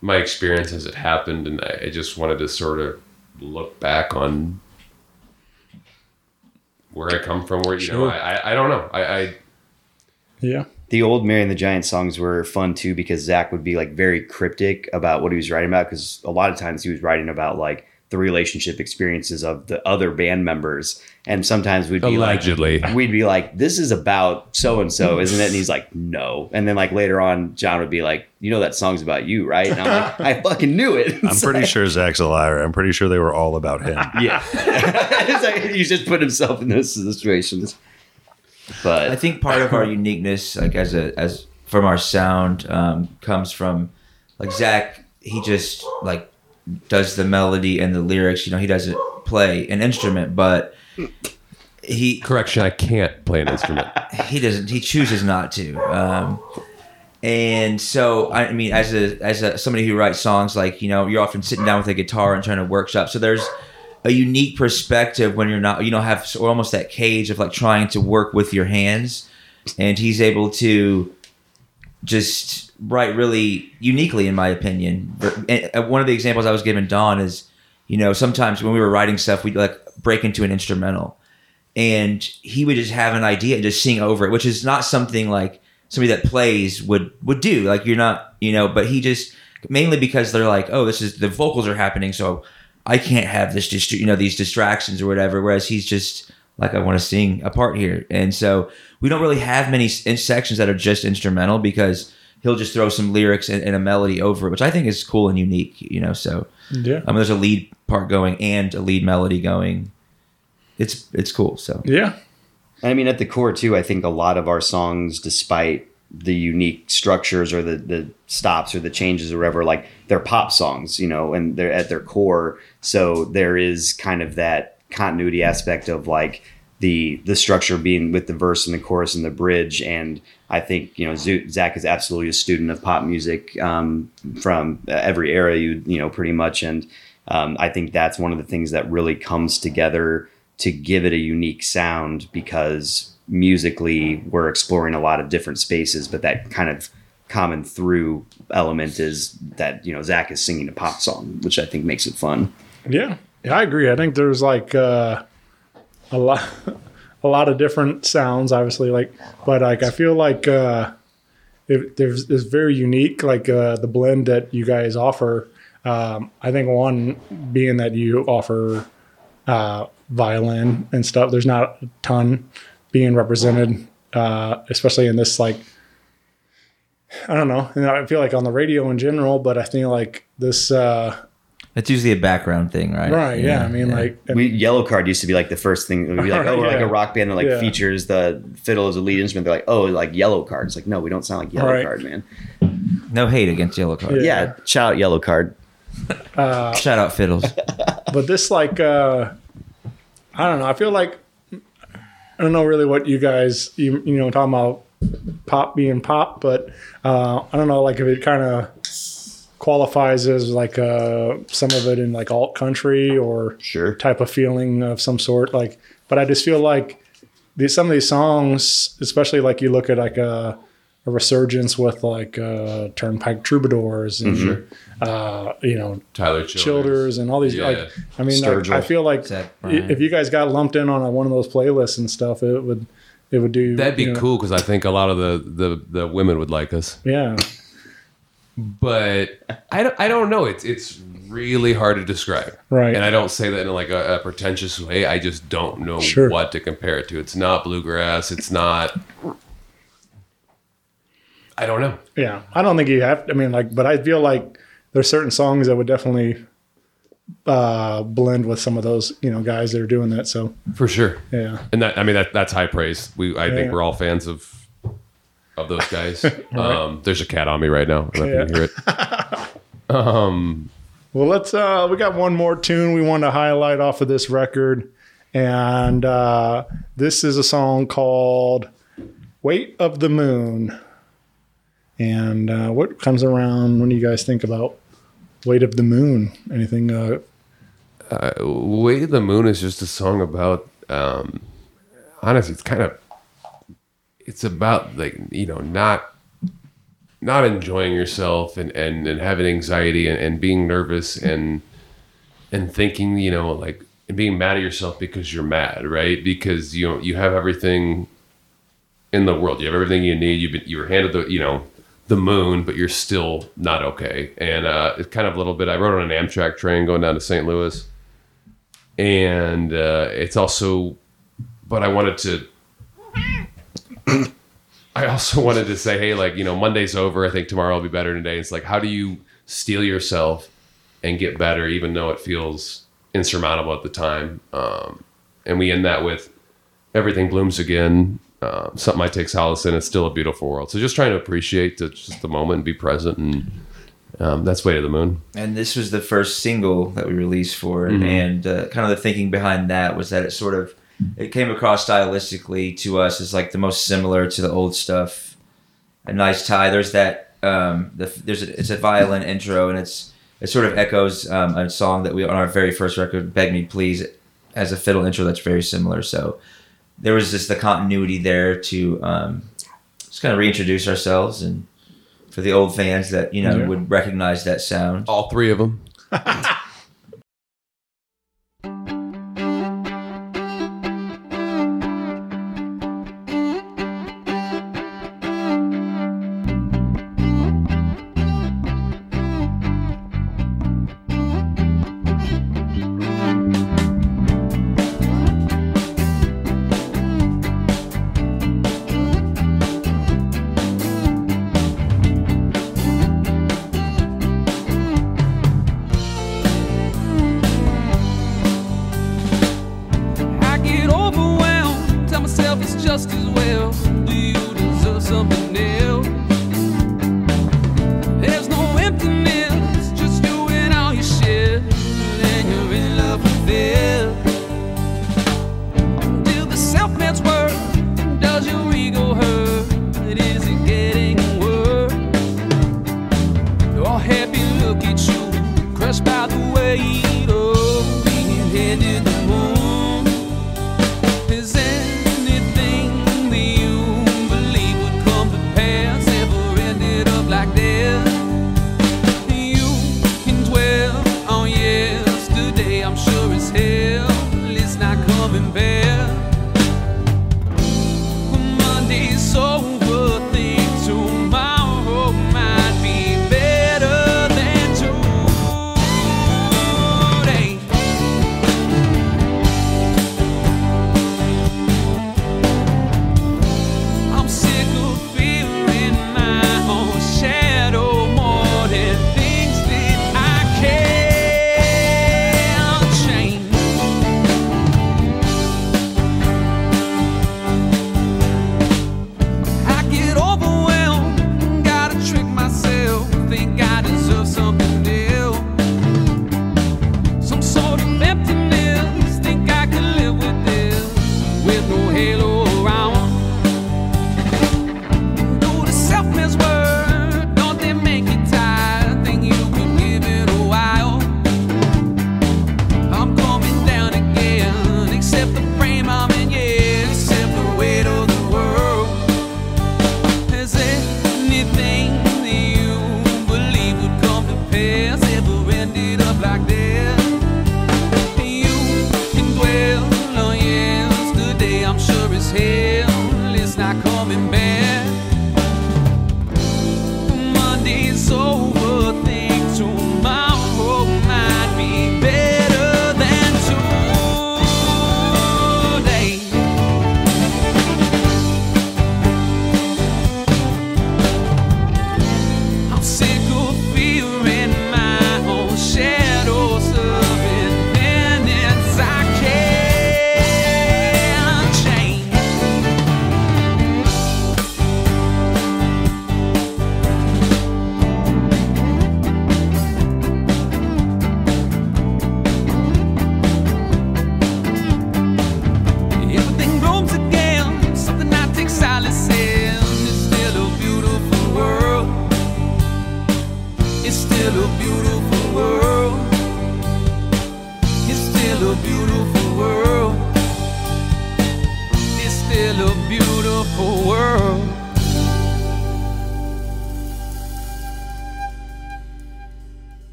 my experience as it happened, and I, I just wanted to sort of look back on where I come from. Where you know, Sure. I, I I don't know. I, I yeah. the old Mary and the Giant songs were fun too because Zach would be like very cryptic about what he was writing about because a lot of times he was writing about like the relationship experiences of the other band members and sometimes we'd be Allegedly. like we'd be like this is about so and so isn't it and he's like no and then like later on John would be like you know that song's about you right and I'm like [laughs] I fucking knew it I'm pretty sure Zach's a liar. I'm pretty sure they were all about him. [laughs] yeah [laughs] it's like he just put himself in those situations but I think part of our uniqueness, like as a as from our sound, um, comes from like Zach. He just like does the melody and the lyrics. You know, he doesn't play an instrument, but he Correction, I can't play an instrument. [laughs] he doesn't. He chooses not to. Um, and so, I mean, as a as a somebody who writes songs, like you know, you're often sitting down with a guitar and trying to workshop. So there's a unique perspective when you're not, you know, have of almost that cage of like trying to work with your hands, and he's able to just write really uniquely, in my opinion. And, uh, One of the examples I was giving Don is, you know, sometimes when we were writing stuff, we'd like break into an instrumental and he would just have an idea and just sing over it, which is not something like somebody that plays would would do. Like you're not, you know, but he just mainly because they're like, oh, this is the vocals are happening, so I can't have this just you know these distractions or whatever. Whereas he's just like, I want to sing a part here, and so we don't really have many sections that are just instrumental because he'll just throw some lyrics and, and a melody over it, which I think is cool and unique. You know, so Yeah. I mean, there's a lead part going and a lead melody going. It's it's cool. So Yeah. I mean, at the core too, I think a lot of our songs, despite the unique structures or the the stops or the changes or whatever, like they're pop songs, you know, and they're at their core. So there is kind of that continuity aspect of like the the structure being with the verse and the chorus and the bridge. And I think you know Zach is absolutely a student of pop music um, from every era, you you know, pretty much. And um, I think that's one of the things that really comes together to give it a unique sound because musically we're exploring a lot of different spaces, but that kind of common through element is that you know Zach is singing a pop song, which I think makes it fun. Yeah, yeah, I agree. I think there's like uh, a lot, [laughs] a lot of different sounds, obviously. Like, but like I feel like uh, if there's is very unique. Like uh, the blend that you guys offer. Um, I think one being that you offer uh, violin and stuff. There's not a ton being represented, uh, especially in this like. I don't know. And I feel like on the radio in general, but I think like this. Uh, it's usually a background thing, right? Right. Yeah. I mean, like, We Yellowcard used to be like the first thing. It would be like, [laughs] oh, we're like a rock band that like Yeah. features the fiddle as a lead instrument. They're like, oh, like Yellowcard. It's like, no, we don't sound like yellow Right. card, man. No hate against Yellowcard. Yeah, shout out Yellowcard. Shout out Fiddles. [laughs] but this like uh i don't know i feel like i don't know really what you guys you, you know talking about pop being pop but uh i don't know like if it kind of qualifies as like uh some of it in like alt country or Sure. type of feeling of some sort like but i just feel like these some of these songs especially like you look at like a, a resurgence with like uh turnpike troubadours and uh you know Tyler Childers. Childers and all these Yeah. like I mean like, I feel like Zach i- Bryan. if you guys got lumped in on a, one of those playlists and stuff it would it would do That'd be you know, cool because I think a lot of the, the, the women would like us. yeah But I don't, I don't know. It's it's really hard to describe. Right. And I don't say that in like a, a pretentious way. I just don't know Sure. what to compare it to. It's not bluegrass. It's not. I don't know. yeah I don't think you have To, I mean like but I feel like there's certain songs that would definitely uh blend with some of those you know guys that are doing that so For sure. yeah And that I mean that that's high praise. We I Yeah. think we're all fans of of those guys. [laughs] um, there's a cat on me right now. I don't you hear it. [laughs] Um, Well, let's. Uh, we got one more tune we want to highlight off of this record, and uh, this is a song called "Weight of the Moon." And uh, what comes around when you guys think about "Weight of the Moon"? Anything? Uh, uh, Weight of the Moon is just a song about. Um, honestly, it's kind of. It's about like you know not not enjoying yourself and and, and having anxiety and, and being nervous and and thinking you know like and being mad at yourself because you're mad right because you know you have everything in the world. You have everything you need. You've been you were handed the you know the moon, but you're still not okay. And uh, it's kind of a little bit. I rode on an Amtrak train going down to St. Louis, and uh, it's also. But I wanted to. [clears throat] I also wanted to say, hey, like you know, Monday's over. I think tomorrow will be better than today. It's like, how do you steel yourself and get better, even though it feels insurmountable at the time? Um, and we end that with everything blooms again. Uh, something I take solace in. It's still a beautiful world. So just trying to appreciate the, just the moment and be present, and um, that's Weight of the Moon. and this was the first single that we released for it Mhm. and uh, kind of the thinking behind that was that it sort of it came across stylistically to us as like the most similar to the old stuff a nice tie there's that um the, there's a, it's a violin intro and it's it sort of echoes um, a song that we on our very first record beg me please as a fiddle intro that's very similar so there was just the continuity there to um, just kind of reintroduce ourselves and for the old fans that you know Yeah. would recognize that sound All three of them. [laughs]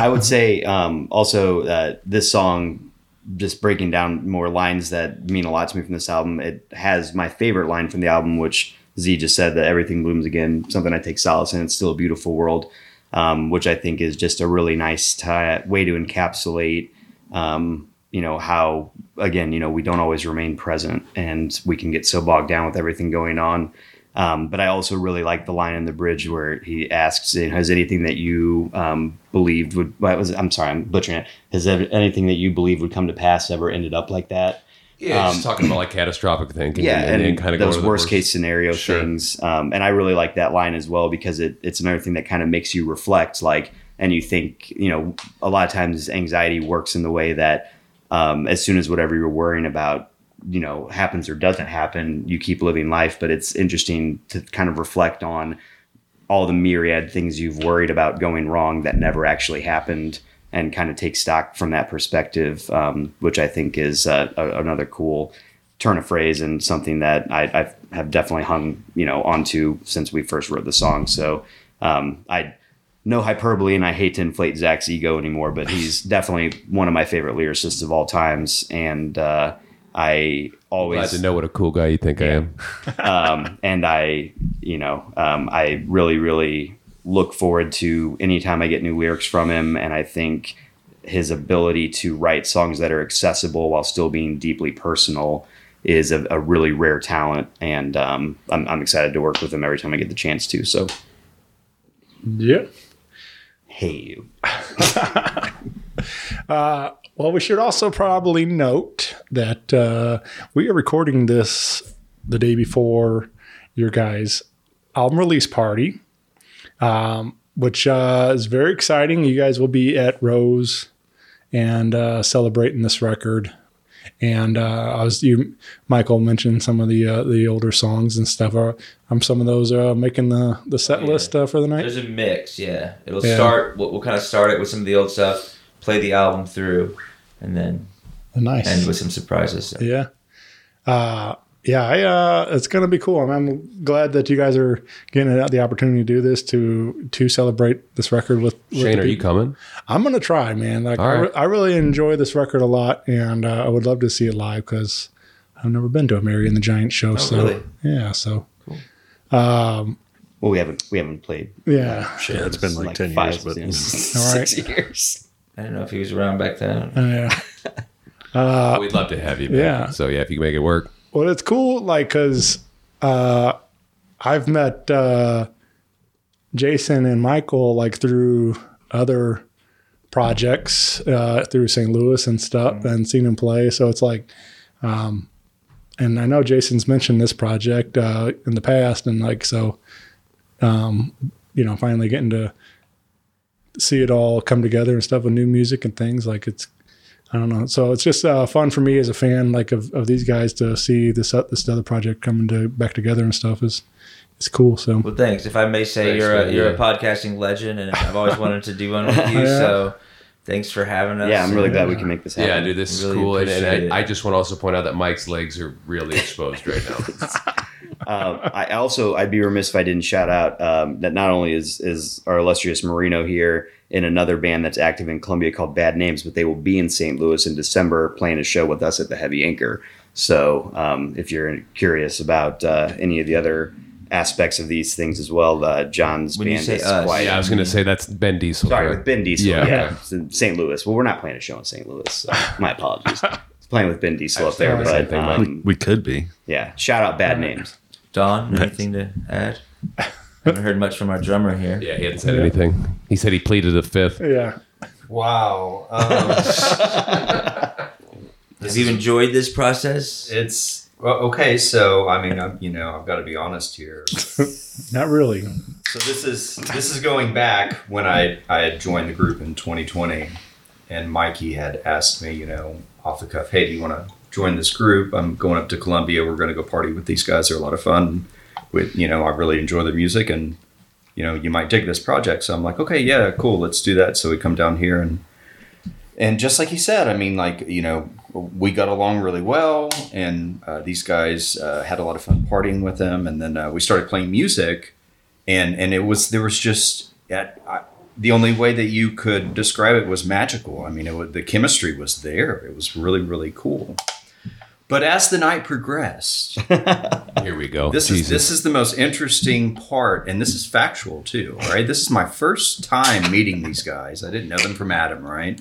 I would say um, also that this song, just breaking down more lines that mean a lot to me from this album, it has my favorite line from the album, which Z just said that everything blooms again, something I take solace in. It's still a beautiful world, um, which I think is just a really nice ti way to encapsulate, um, you know, how, again, you know, we don't always remain present and we can get so bogged down with everything going on. Um, but I also really like the line in the bridge where he asks, "Has anything that you um, believed would? What was? I'm sorry, I'm butchering it. Has ever, anything that you believed would come to pass ever ended up like that?" Yeah, Um, just talking about like catastrophic thinking. yeah, and, then kinda those go worst case scenario Sure. things. Um, and I really like that line as well because it, it's another thing that kind of makes you reflect, like, and you think, you know, a lot of times anxiety works in the way that um, as soon as whatever you're worrying about, you know, happens or doesn't happen, you keep living life. But it's interesting to kind of reflect on all the myriad things you've worried about going wrong that never actually happened and kind of take stock from that perspective, um, which I think is uh, a, another cool turn of phrase and something that I, I have definitely hung, you know, onto since we first wrote the song. So um, I no hyperbole, and I hate to inflate Zach's ego anymore, but he's definitely one of my favorite lyricists of all times, and uh, I always Glad to know what a cool guy you think I am. [laughs] um, and I, you know, um, I really, really look forward to anytime I get new lyrics from him, and I think his ability to write songs that are accessible while still being deeply personal is a, a really rare talent, and um, I'm, I'm excited to work with him every time I get the chance to. So, Yeah. hey, you. [laughs] Uh, well, we should also probably note that uh, we are recording this the day before your guys' album release party, um, which uh, is very exciting. You guys will be at Rose and uh, celebrating this record. And uh, I was you, Michael mentioned some of the uh, the older songs and stuff. Are um, some of those uh, making the the set list uh, for the night? There's a mix, yeah. It'll Yeah. start. We'll, we'll kind of start it with some of the old stuff, play the album through, and then Nice. end with some surprises. So. Yeah. Uh, yeah, I, uh, it's going to be cool. I'm, I'm glad that you guys are getting the opportunity to do this to to celebrate this record with. with Shane, are you coming? I'm going to try, man. Like All I, re- I really enjoy this record a lot, and uh, I would love to see it live because I've never been to a Mary and the Giant show. so really? yeah, so Cool. Um, Well, we haven't we haven't played. yeah, Yeah, it's been like 10 years, but- [laughs] [laughs] six years. I don't know if he was around back then. [laughs] Uh, yeah. We'd love to have you. Man. yeah. So yeah, if you can make it work. Well, it's cool, like, because uh, I've met uh, Jason and Michael like through other projects uh, through St. Louis and stuff, and seen him play. So it's like, um, and I know Jason's mentioned this project uh, in the past, and like, so, um, you know, finally getting to see it all come together and stuff with new music and things like it's I don't know. So it's just uh, fun for me as a fan, like of, of these guys, to see this uh, this other project coming to back together and stuff is it's cool. So Well, thanks. If I may say, Thanks, you're a man, you're yeah. a podcasting legend, and I've always wanted to do one [laughs] with you. Yeah. So, thanks for having us. Yeah, I'm really glad we can make this happen. Yeah, dude, this is cool. And, and. I, I just want to also point out that Mike's legs are really exposed right now. Uh, [laughs] I also I'd be remiss if I didn't shout out um, that not only is is our illustrious Marino here in another band that's active in Columbia called Bad Names, but they will be in St. Louis in December playing a show with us at the Heavy Anchor. So um, if you're curious about uh, any of the other aspects of these things as well, uh, John's When you band say is us, quite. yeah, I was gonna say that's Ben Diesel. Sorry, correct? with Ben Diesel. Yeah, Yeah, okay. it's in St. Louis. Well, we're not playing a show in St. Louis. So my [laughs] apologies. It's playing with Ben Diesel up there, but thing, um, We could be. yeah. Shout out Bad Names. Don, anything to add? I haven't heard much from our drummer here. Yeah, he hadn't said anything. He said he pleaded a fifth. yeah, Wow. Um, [laughs] Have you enjoyed this process? it's well, okay. So I mean, I'm, you know, I've got to be honest here. [laughs] not really. So this is this is going back when I I had joined the group in 2020, and Mikey had asked me, you know, off the cuff, hey, do you want to join this group? I'm going up to Columbia. We're going to go party with these guys. They're a lot of fun. With you know, I really enjoy the music, and you know, you might dig this project. So I'm like, okay, yeah, cool, let's do that. So we come down here and and just like he said, I mean, like you know, we got along really well, and uh, these guys uh, had a lot of fun partying with them, and then uh, we started playing music, and and it was there was just yeah, I, the only way that you could describe it was magical. I mean, it the chemistry was there. It was really, really cool. But as the night progressed, [laughs] Here we go. this is this is the most interesting part, and this is factual too. Right, this is my first time meeting these guys. I didn't know them from Adam. Right,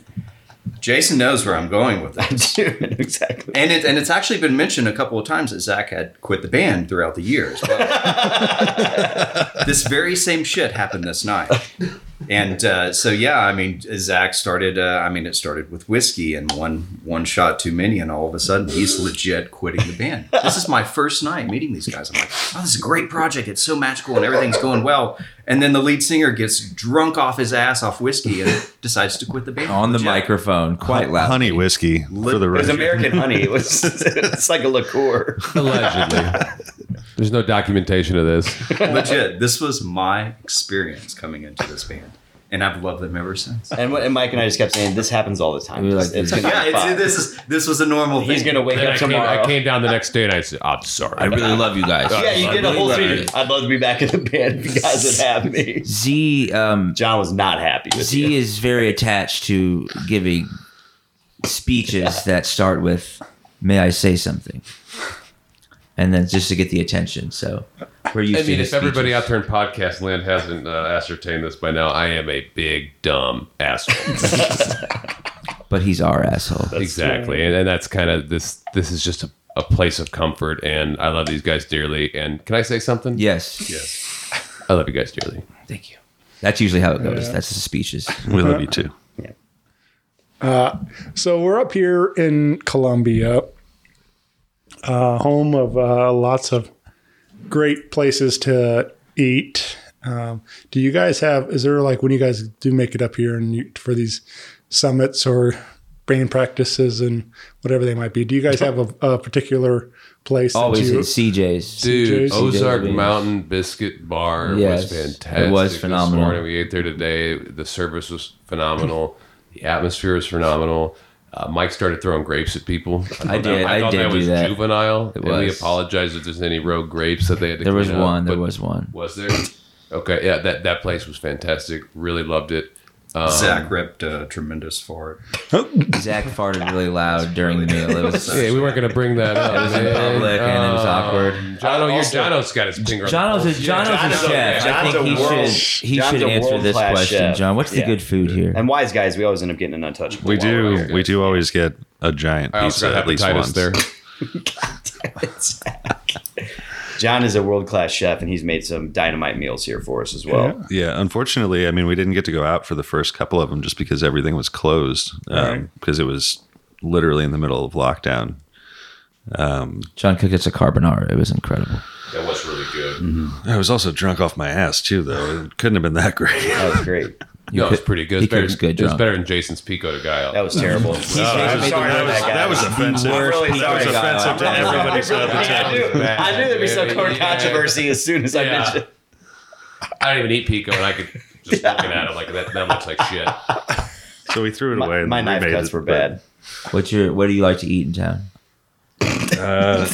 Jason knows where I'm going with this. [laughs] exactly. And it and it's actually been mentioned a couple of times that Zach had quit the band throughout the years. [laughs] This very same shit happened this night. [laughs] And uh, so yeah, I mean Zach started. Uh, I mean it started with whiskey and one one shot too many, and all of a sudden he's legit quitting the band. This is my first night meeting these guys. I'm like, oh, this is a great project. It's so magical and everything's going well. And then the lead singer gets drunk off his ass off whiskey and decides to quit the band on the microphone, quite loud. Honey whiskey for the It was. American honey. It was [laughs] it's like a liqueur. Allegedly. There's no documentation of this. Legit, this was my experience coming into this band, and I've loved them ever since. And, and Mike and I just kept saying this happens all the time. We like, it's gonna Yeah, it's, this is this was a normal thing. He's gonna wake Then up I came, tomorrow. I came down the next day and I said, I'm sorry. I really love you guys. yeah, you I did a really whole love thing. you. I'd love to be back in the band if you guys would have me. Z um, John was not happy with Z you. is very attached to giving speeches that start with "May I say something," and then just to get the attention. So we're used I mean, his if everybody out there in podcast land hasn't uh, ascertained this by now, I am a big dumb asshole. [laughs] but he's our asshole. exactly, and, and that's kind of this. This is just a, a place of comfort, and I love these guys dearly. And can I say something? Yes, Yes, I love you guys dearly. thank you. That's usually how it goes. That's the speeches. [laughs] We love you too. Yeah. Uh, so we're up here in Columbia, uh, home of uh, lots of great places to eat. Um, do you guys have? Is there like when you guys do make it up here and you, for these summits or band practices and whatever they might be? Do you guys have a, a particular place? that Always you, at CJ's. Dude, CJ's? Ozark CJ's. Mountain Biscuit Bar Yes, was fantastic. it fantastic. was this phenomenal. morning. We ate there today. The service was phenomenal. the atmosphere was phenomenal. Uh, Mike started throwing grapes at people. I did- I thought did that do was that. juvenile. It and we was. apologize if there's any rogue grapes that they had to There was clean up, one. There was one. Was there? Okay, yeah, that, that place was fantastic. Really loved it. Um, Zach ripped a tremendous fart. [laughs] Zach farted really loud during the meal. It was, Yeah, we weren't going to bring that up. It was in public and it was Oh, awkward. Jono, your Also- Jono's got his finger on Jono's the a pulse. Jono's John's a a- chef. I John's think a he world- should he John's should a answer this world-class question, chef. John. What's the Yeah. good food here? And wise guys, we always end up getting an untouchable. We while we're do. here. We do always get a giant I also pizza got at least hepatitis once. there. [laughs] [laughs] John is a world class chef, and he's made some dynamite meals here for us as well. Yeah, unfortunately, I mean, we didn't get to go out for the first couple of them just because everything was closed Right. because it was literally in the middle of lockdown. John cooked us a carbonara. It was incredible. That was really good. Mm-hmm. I was also drunk off my ass too, though. It couldn't have been that great. That was great. [laughs] No, it was pretty good. he It's better, good it was better than Jason's Pico de Gallo. That was terrible. [laughs] I'm sorry, that was, that was offensive. I'm really that was sorry, offensive to [laughs] everybody sub I table. knew, I knew there'd be some Yeah, yeah. controversy as soon as I Yeah. mentioned. I don't even eat pico, and I could just looking at it like that. That looks like shit. So we threw it away. My, and my knife remade cuts it, were bad. What's your what do you like to eat in town? Uh,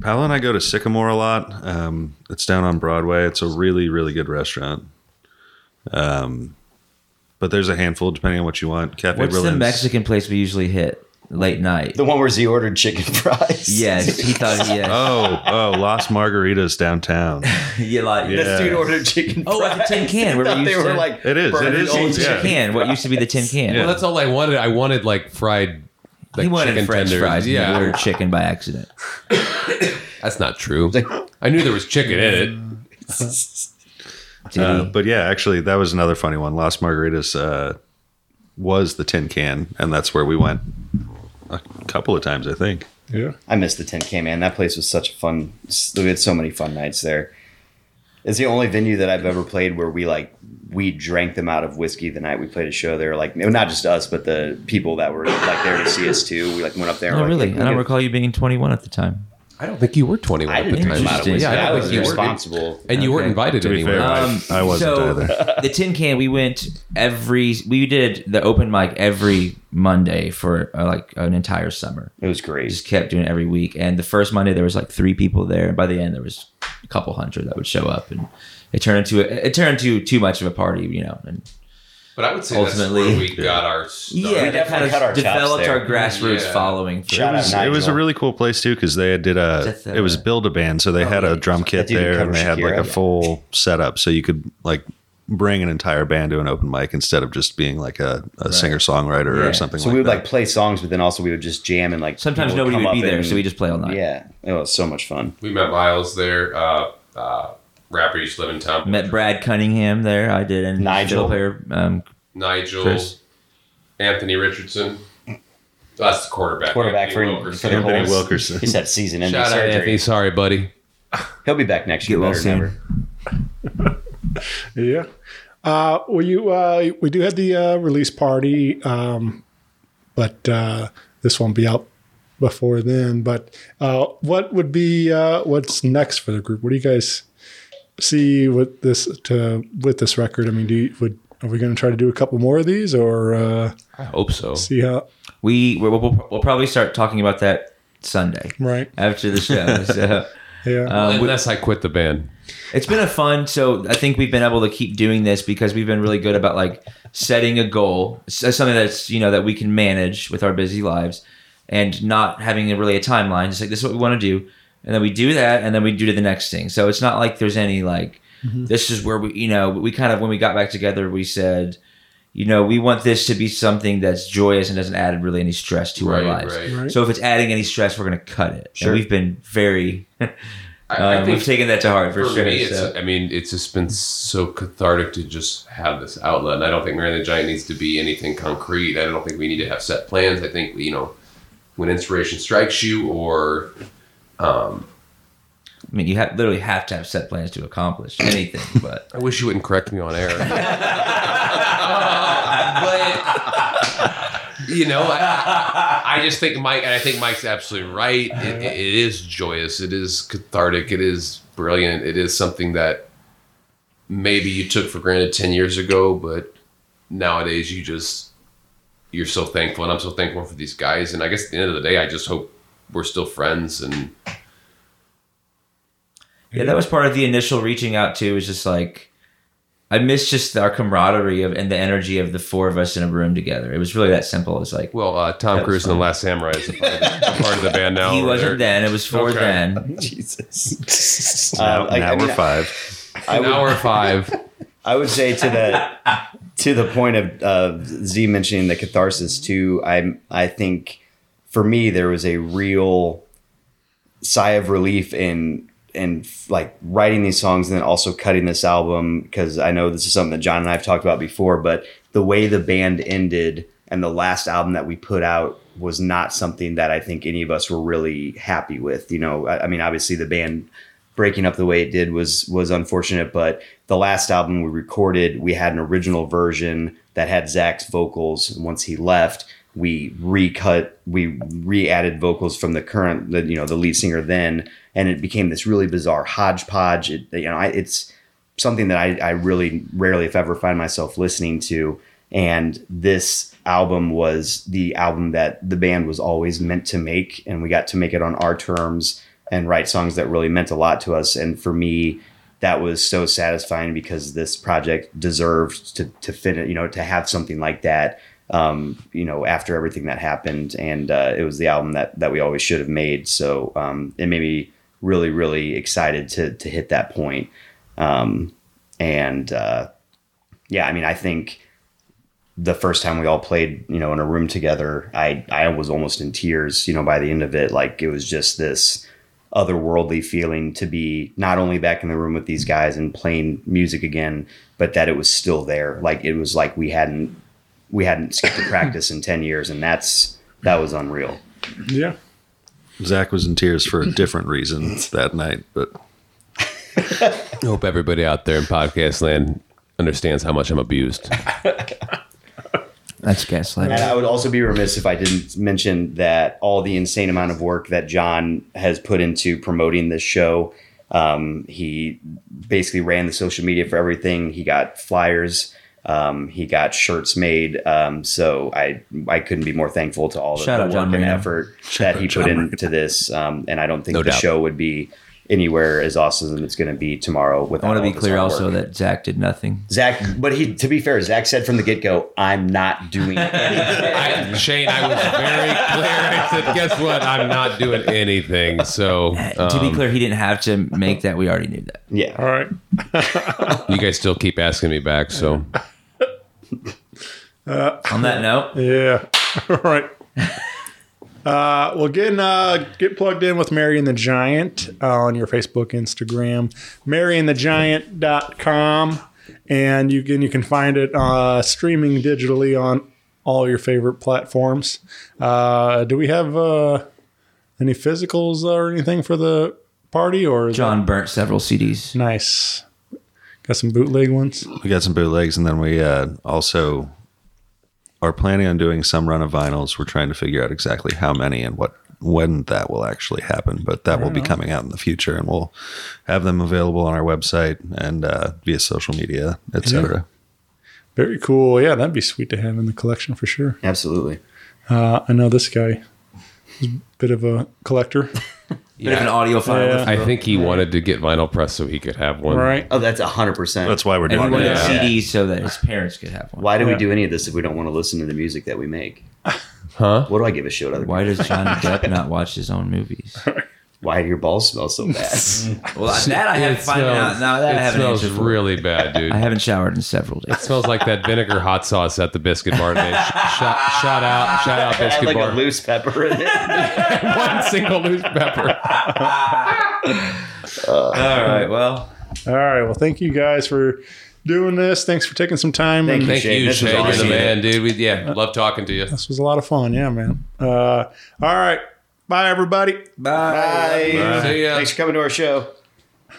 Paolo and I go to Sycamore a lot. Um, it's down on Broadway. It's a really, really good restaurant. Um, but there's a handful depending on what you want. Cafe What's the Mexican place we usually hit late night? The one where Z ordered chicken [laughs] fries. Yes, he thought [laughs] yes. Oh, oh, Las Margaritas downtown. [laughs] you like This Yeah. dude ordered chicken Oh, at the tin can, I where we thought they used were like It is, it burning is, old tin yeah. can. What used to be the tin can? Well, that's all I wanted. I wanted like fried. Like he wanted chicken French tenders. fries. Yeah, Yeah, he ordered chicken by accident. [coughs] that's not true. I knew there was chicken in it. Did Uh, he? but yeah, actually, that was another funny one. Las Margaritas uh, was the tin can, and that's where we went a couple of times, I think. Yeah. I missed the Tin Can, man. That place was such a fun. We had so many fun nights there. It's the only venue that I've ever played where we like we drank them out of whiskey the night we played a show there. Like not just us, but the people that were like there to see us too. We like went up there. and Oh, like, really? like, I don't recall you being 21 at the time. I don't think you were 21 I at the didn't drink time. them out of whiskey. Yeah, I I don't was think you were. responsible. And you weren't invited To be anywhere. fair, Um, I, I wasn't so either. [laughs] the tin can we went every we did the open mic every monday for uh, like an entire summer It was great. just kept doing it every week and the first monday there was like three people there and by the end there was a couple hundred that would show up and it turned into it turned into too much of a party, you know. And But I would say Ultimately- that's where we got our start. yeah, that definitely kind of cut our developed our grassroots Yeah. following. For It was, it was a really cool place too because they did a Just, it was build a band so they had a drum kit That dude who there and covered they had like a full setup so you could like bring an entire band to an open mic instead of just being like a, a singer songwriter Yeah. or something So like we would that. like play songs, but then also we would just jam and like Sometimes nobody come would be there, and- so we just play all night. Yeah, it was so much fun. We met Miles there. Uh, uh, rapper used to live in town. Met Brad Cunningham there. I did, and Nigel. fiddle player. Um, Nigel, Chris. Anthony Richardson. That's the quarterback. Quarterback for, Anthony for Wilkerson. the Anthony Bulls. Wilkerson. He's had season-ending Shout out. Anthony. Sorry, buddy. He'll be back next year, Get well better than [laughs] Yeah. Uh, well, you uh, we do have the uh, release party, um, but uh, this won't be out before then. But uh, what would be uh, what's next for the group? What do you guys see with this to with this record? I mean, do you, would are we going to try to do a couple more of these or uh, I hope so. see how? we we'll, we'll, we'll probably start talking about that Sunday Right. after the show. [laughs] so, Yeah. um, Unless I quit the band. it's been a fun. So I think we've been able to keep doing this because we've been really good about like setting a goal, s- something that's you know that we can manage with our busy lives, and not having a, really a timeline. Just like this is what we want to do, and then we do that, and then we do the next thing. So it's not like there's any like this is where we you know we kind of when we got back together we said. You know, we want this to be something that's joyous and doesn't add really any stress to our lives. right. Right. So if it's adding any stress, we're going to cut it. Sure. And we've been very, [laughs] I, I um, think we've taken that to heart for, for sure. me, it's, so. I mean, it's just been so cathartic to just have this outlet. And I don't think Mary and the Giant needs to be anything concrete. I don't think we need to have set plans. I think, you know, when inspiration strikes you or um, I mean, you have literally have to have set plans to accomplish anything, [laughs] but I wish you wouldn't correct me on air. [laughs] but you know, I, I just think Mike, and I think Mike's absolutely right. It, it is joyous. It is cathartic. It is brilliant. It is something that maybe you took for granted ten years ago, but nowadays you just you're so thankful, and I'm so thankful for these guys. And I guess at the end of the day, I just hope we're still friends and yeah, that was part of the initial reaching out to. Was just like I miss just our camaraderie of and the energy of the four of us in a room together. It was really that simple. It's like well, uh, Tom Cruise and the. Last Samurai is a part of the, a part of the band now. he wasn't there. then; it was for Okay. then. [laughs] Jesus. now, [laughs] Um, I- now I we're five. I An would, hour five. [laughs] I would say to the to the point of uh, Z mentioning the catharsis too. I I think for me there was a real sigh of relief in in like writing these songs and then also cutting this album because I know this is something that John and I have talked about before, but the way the band ended and the last album that we put out was not something that I think any of us were really happy with. You know, I, I mean, obviously the band breaking up the way it did was was unfortunate, but the last album we recorded, we had an original version that had Zach's vocals. Once he left, we recut, we re-added vocals from the current, the, you know, the lead singer then, and it became this really bizarre hodgepodge. It, you know, I, it's something that I, I really rarely, if ever, find myself listening to. And this album was the album that the band was always meant to make, and we got to make it on our terms and write songs that really meant a lot to us. And for me, that was so satisfying because this project deserved to to fit, you know, to have something like that. Um, you know, after everything that happened, and uh, it was the album that that we always should have made. So um, it made me really, really excited to to hit that point. Um, and uh, yeah, I mean, I think the first time we all played, you know, in a room together, I I was almost in tears, you know, by the end of it. Like it was just this otherworldly feeling to be not only back in the room with these guys and playing music again, but that it was still there. Like it was like we hadn't we hadn't skipped a practice in ten years, and that's that was unreal. Yeah. Zach was in tears for a different reason [laughs] that night, but I hope everybody out there in podcast land understands how much I'm abused. That's gaslighting. And I would also be remiss if I didn't mention that all the insane amount of work that John has put into promoting this show. Um, he basically ran the social media for everything. He got flyers. Um, he got shirts made. Um, so I I couldn't be more thankful to all the, Shout the out work John and Marino. effort [laughs] that he John put Marino. into this. Um, and I don't think No the doubt. show would be anywhere as awesome as it's going to be tomorrow. With I want to be clear also that Zach did nothing. Zach, but he to be fair, Zach said from the get go, "I'm not doing [laughs] anything." I, Shane, I was very clear. I said, "Guess what? I'm not doing anything." So, to be um, clear, he didn't have to make that. We already knew that. yeah. All right. [laughs] you guys still keep asking me back. So, [laughs] On that note, [laughs] Yeah. [laughs] All right. Uh, well, get uh, get plugged in with Mary and the Giant uh, on your Facebook, Instagram, maryandthegiant.com. And you can you can find it uh, streaming digitally on all your favorite platforms. Uh, do we have uh, any physicals or anything for the party? Or John burnt several CDs. nice. Got some bootleg ones. We got some bootlegs, and then we uh, also are planning on doing some run of vinyls. We're trying to figure out exactly how many and what when that will actually happen, but that will be coming out in the future, and we'll have them available on our website and uh, via social media, etc. Very cool. Yeah, that'd be sweet to have in the collection for sure. Absolutely. Uh, I know this guy is a bit of a collector, [laughs] Bit of an audiophile. Yeah. I think he wanted to get vinyl press so he could have one. right? Oh, that's hundred percent. That's why we're And he doing wanted it. Yeah. CDs so that his parents could have one. Why do Yeah. we do any of this if we don't want to listen to the music that we make? Huh? What do I give a shit? Other Why does Johnny [laughs] Depp not watch his own movies? [laughs] Why do your balls smell so bad? [laughs] Well, that I have It finding out now. That I it haven't smells answered for. really bad, dude. I haven't showered in several days. It smells like that vinegar hot sauce at the Biscuit Bar today. Sh- shout, shout out, shout out [laughs] Add Biscuit like Bar. a loose pepper in it. [laughs] One single loose pepper. All right. Well, All right. Well, thank you guys for doing this. Thanks for taking some time. Thank and you. Thank Shane, you, this was Shane. You're the man, dude. We, yeah, love talking to you. This was a lot of fun. Yeah, man. Uh, all right. Bye, everybody. bye. Bye. See ya. Thanks for coming to our show.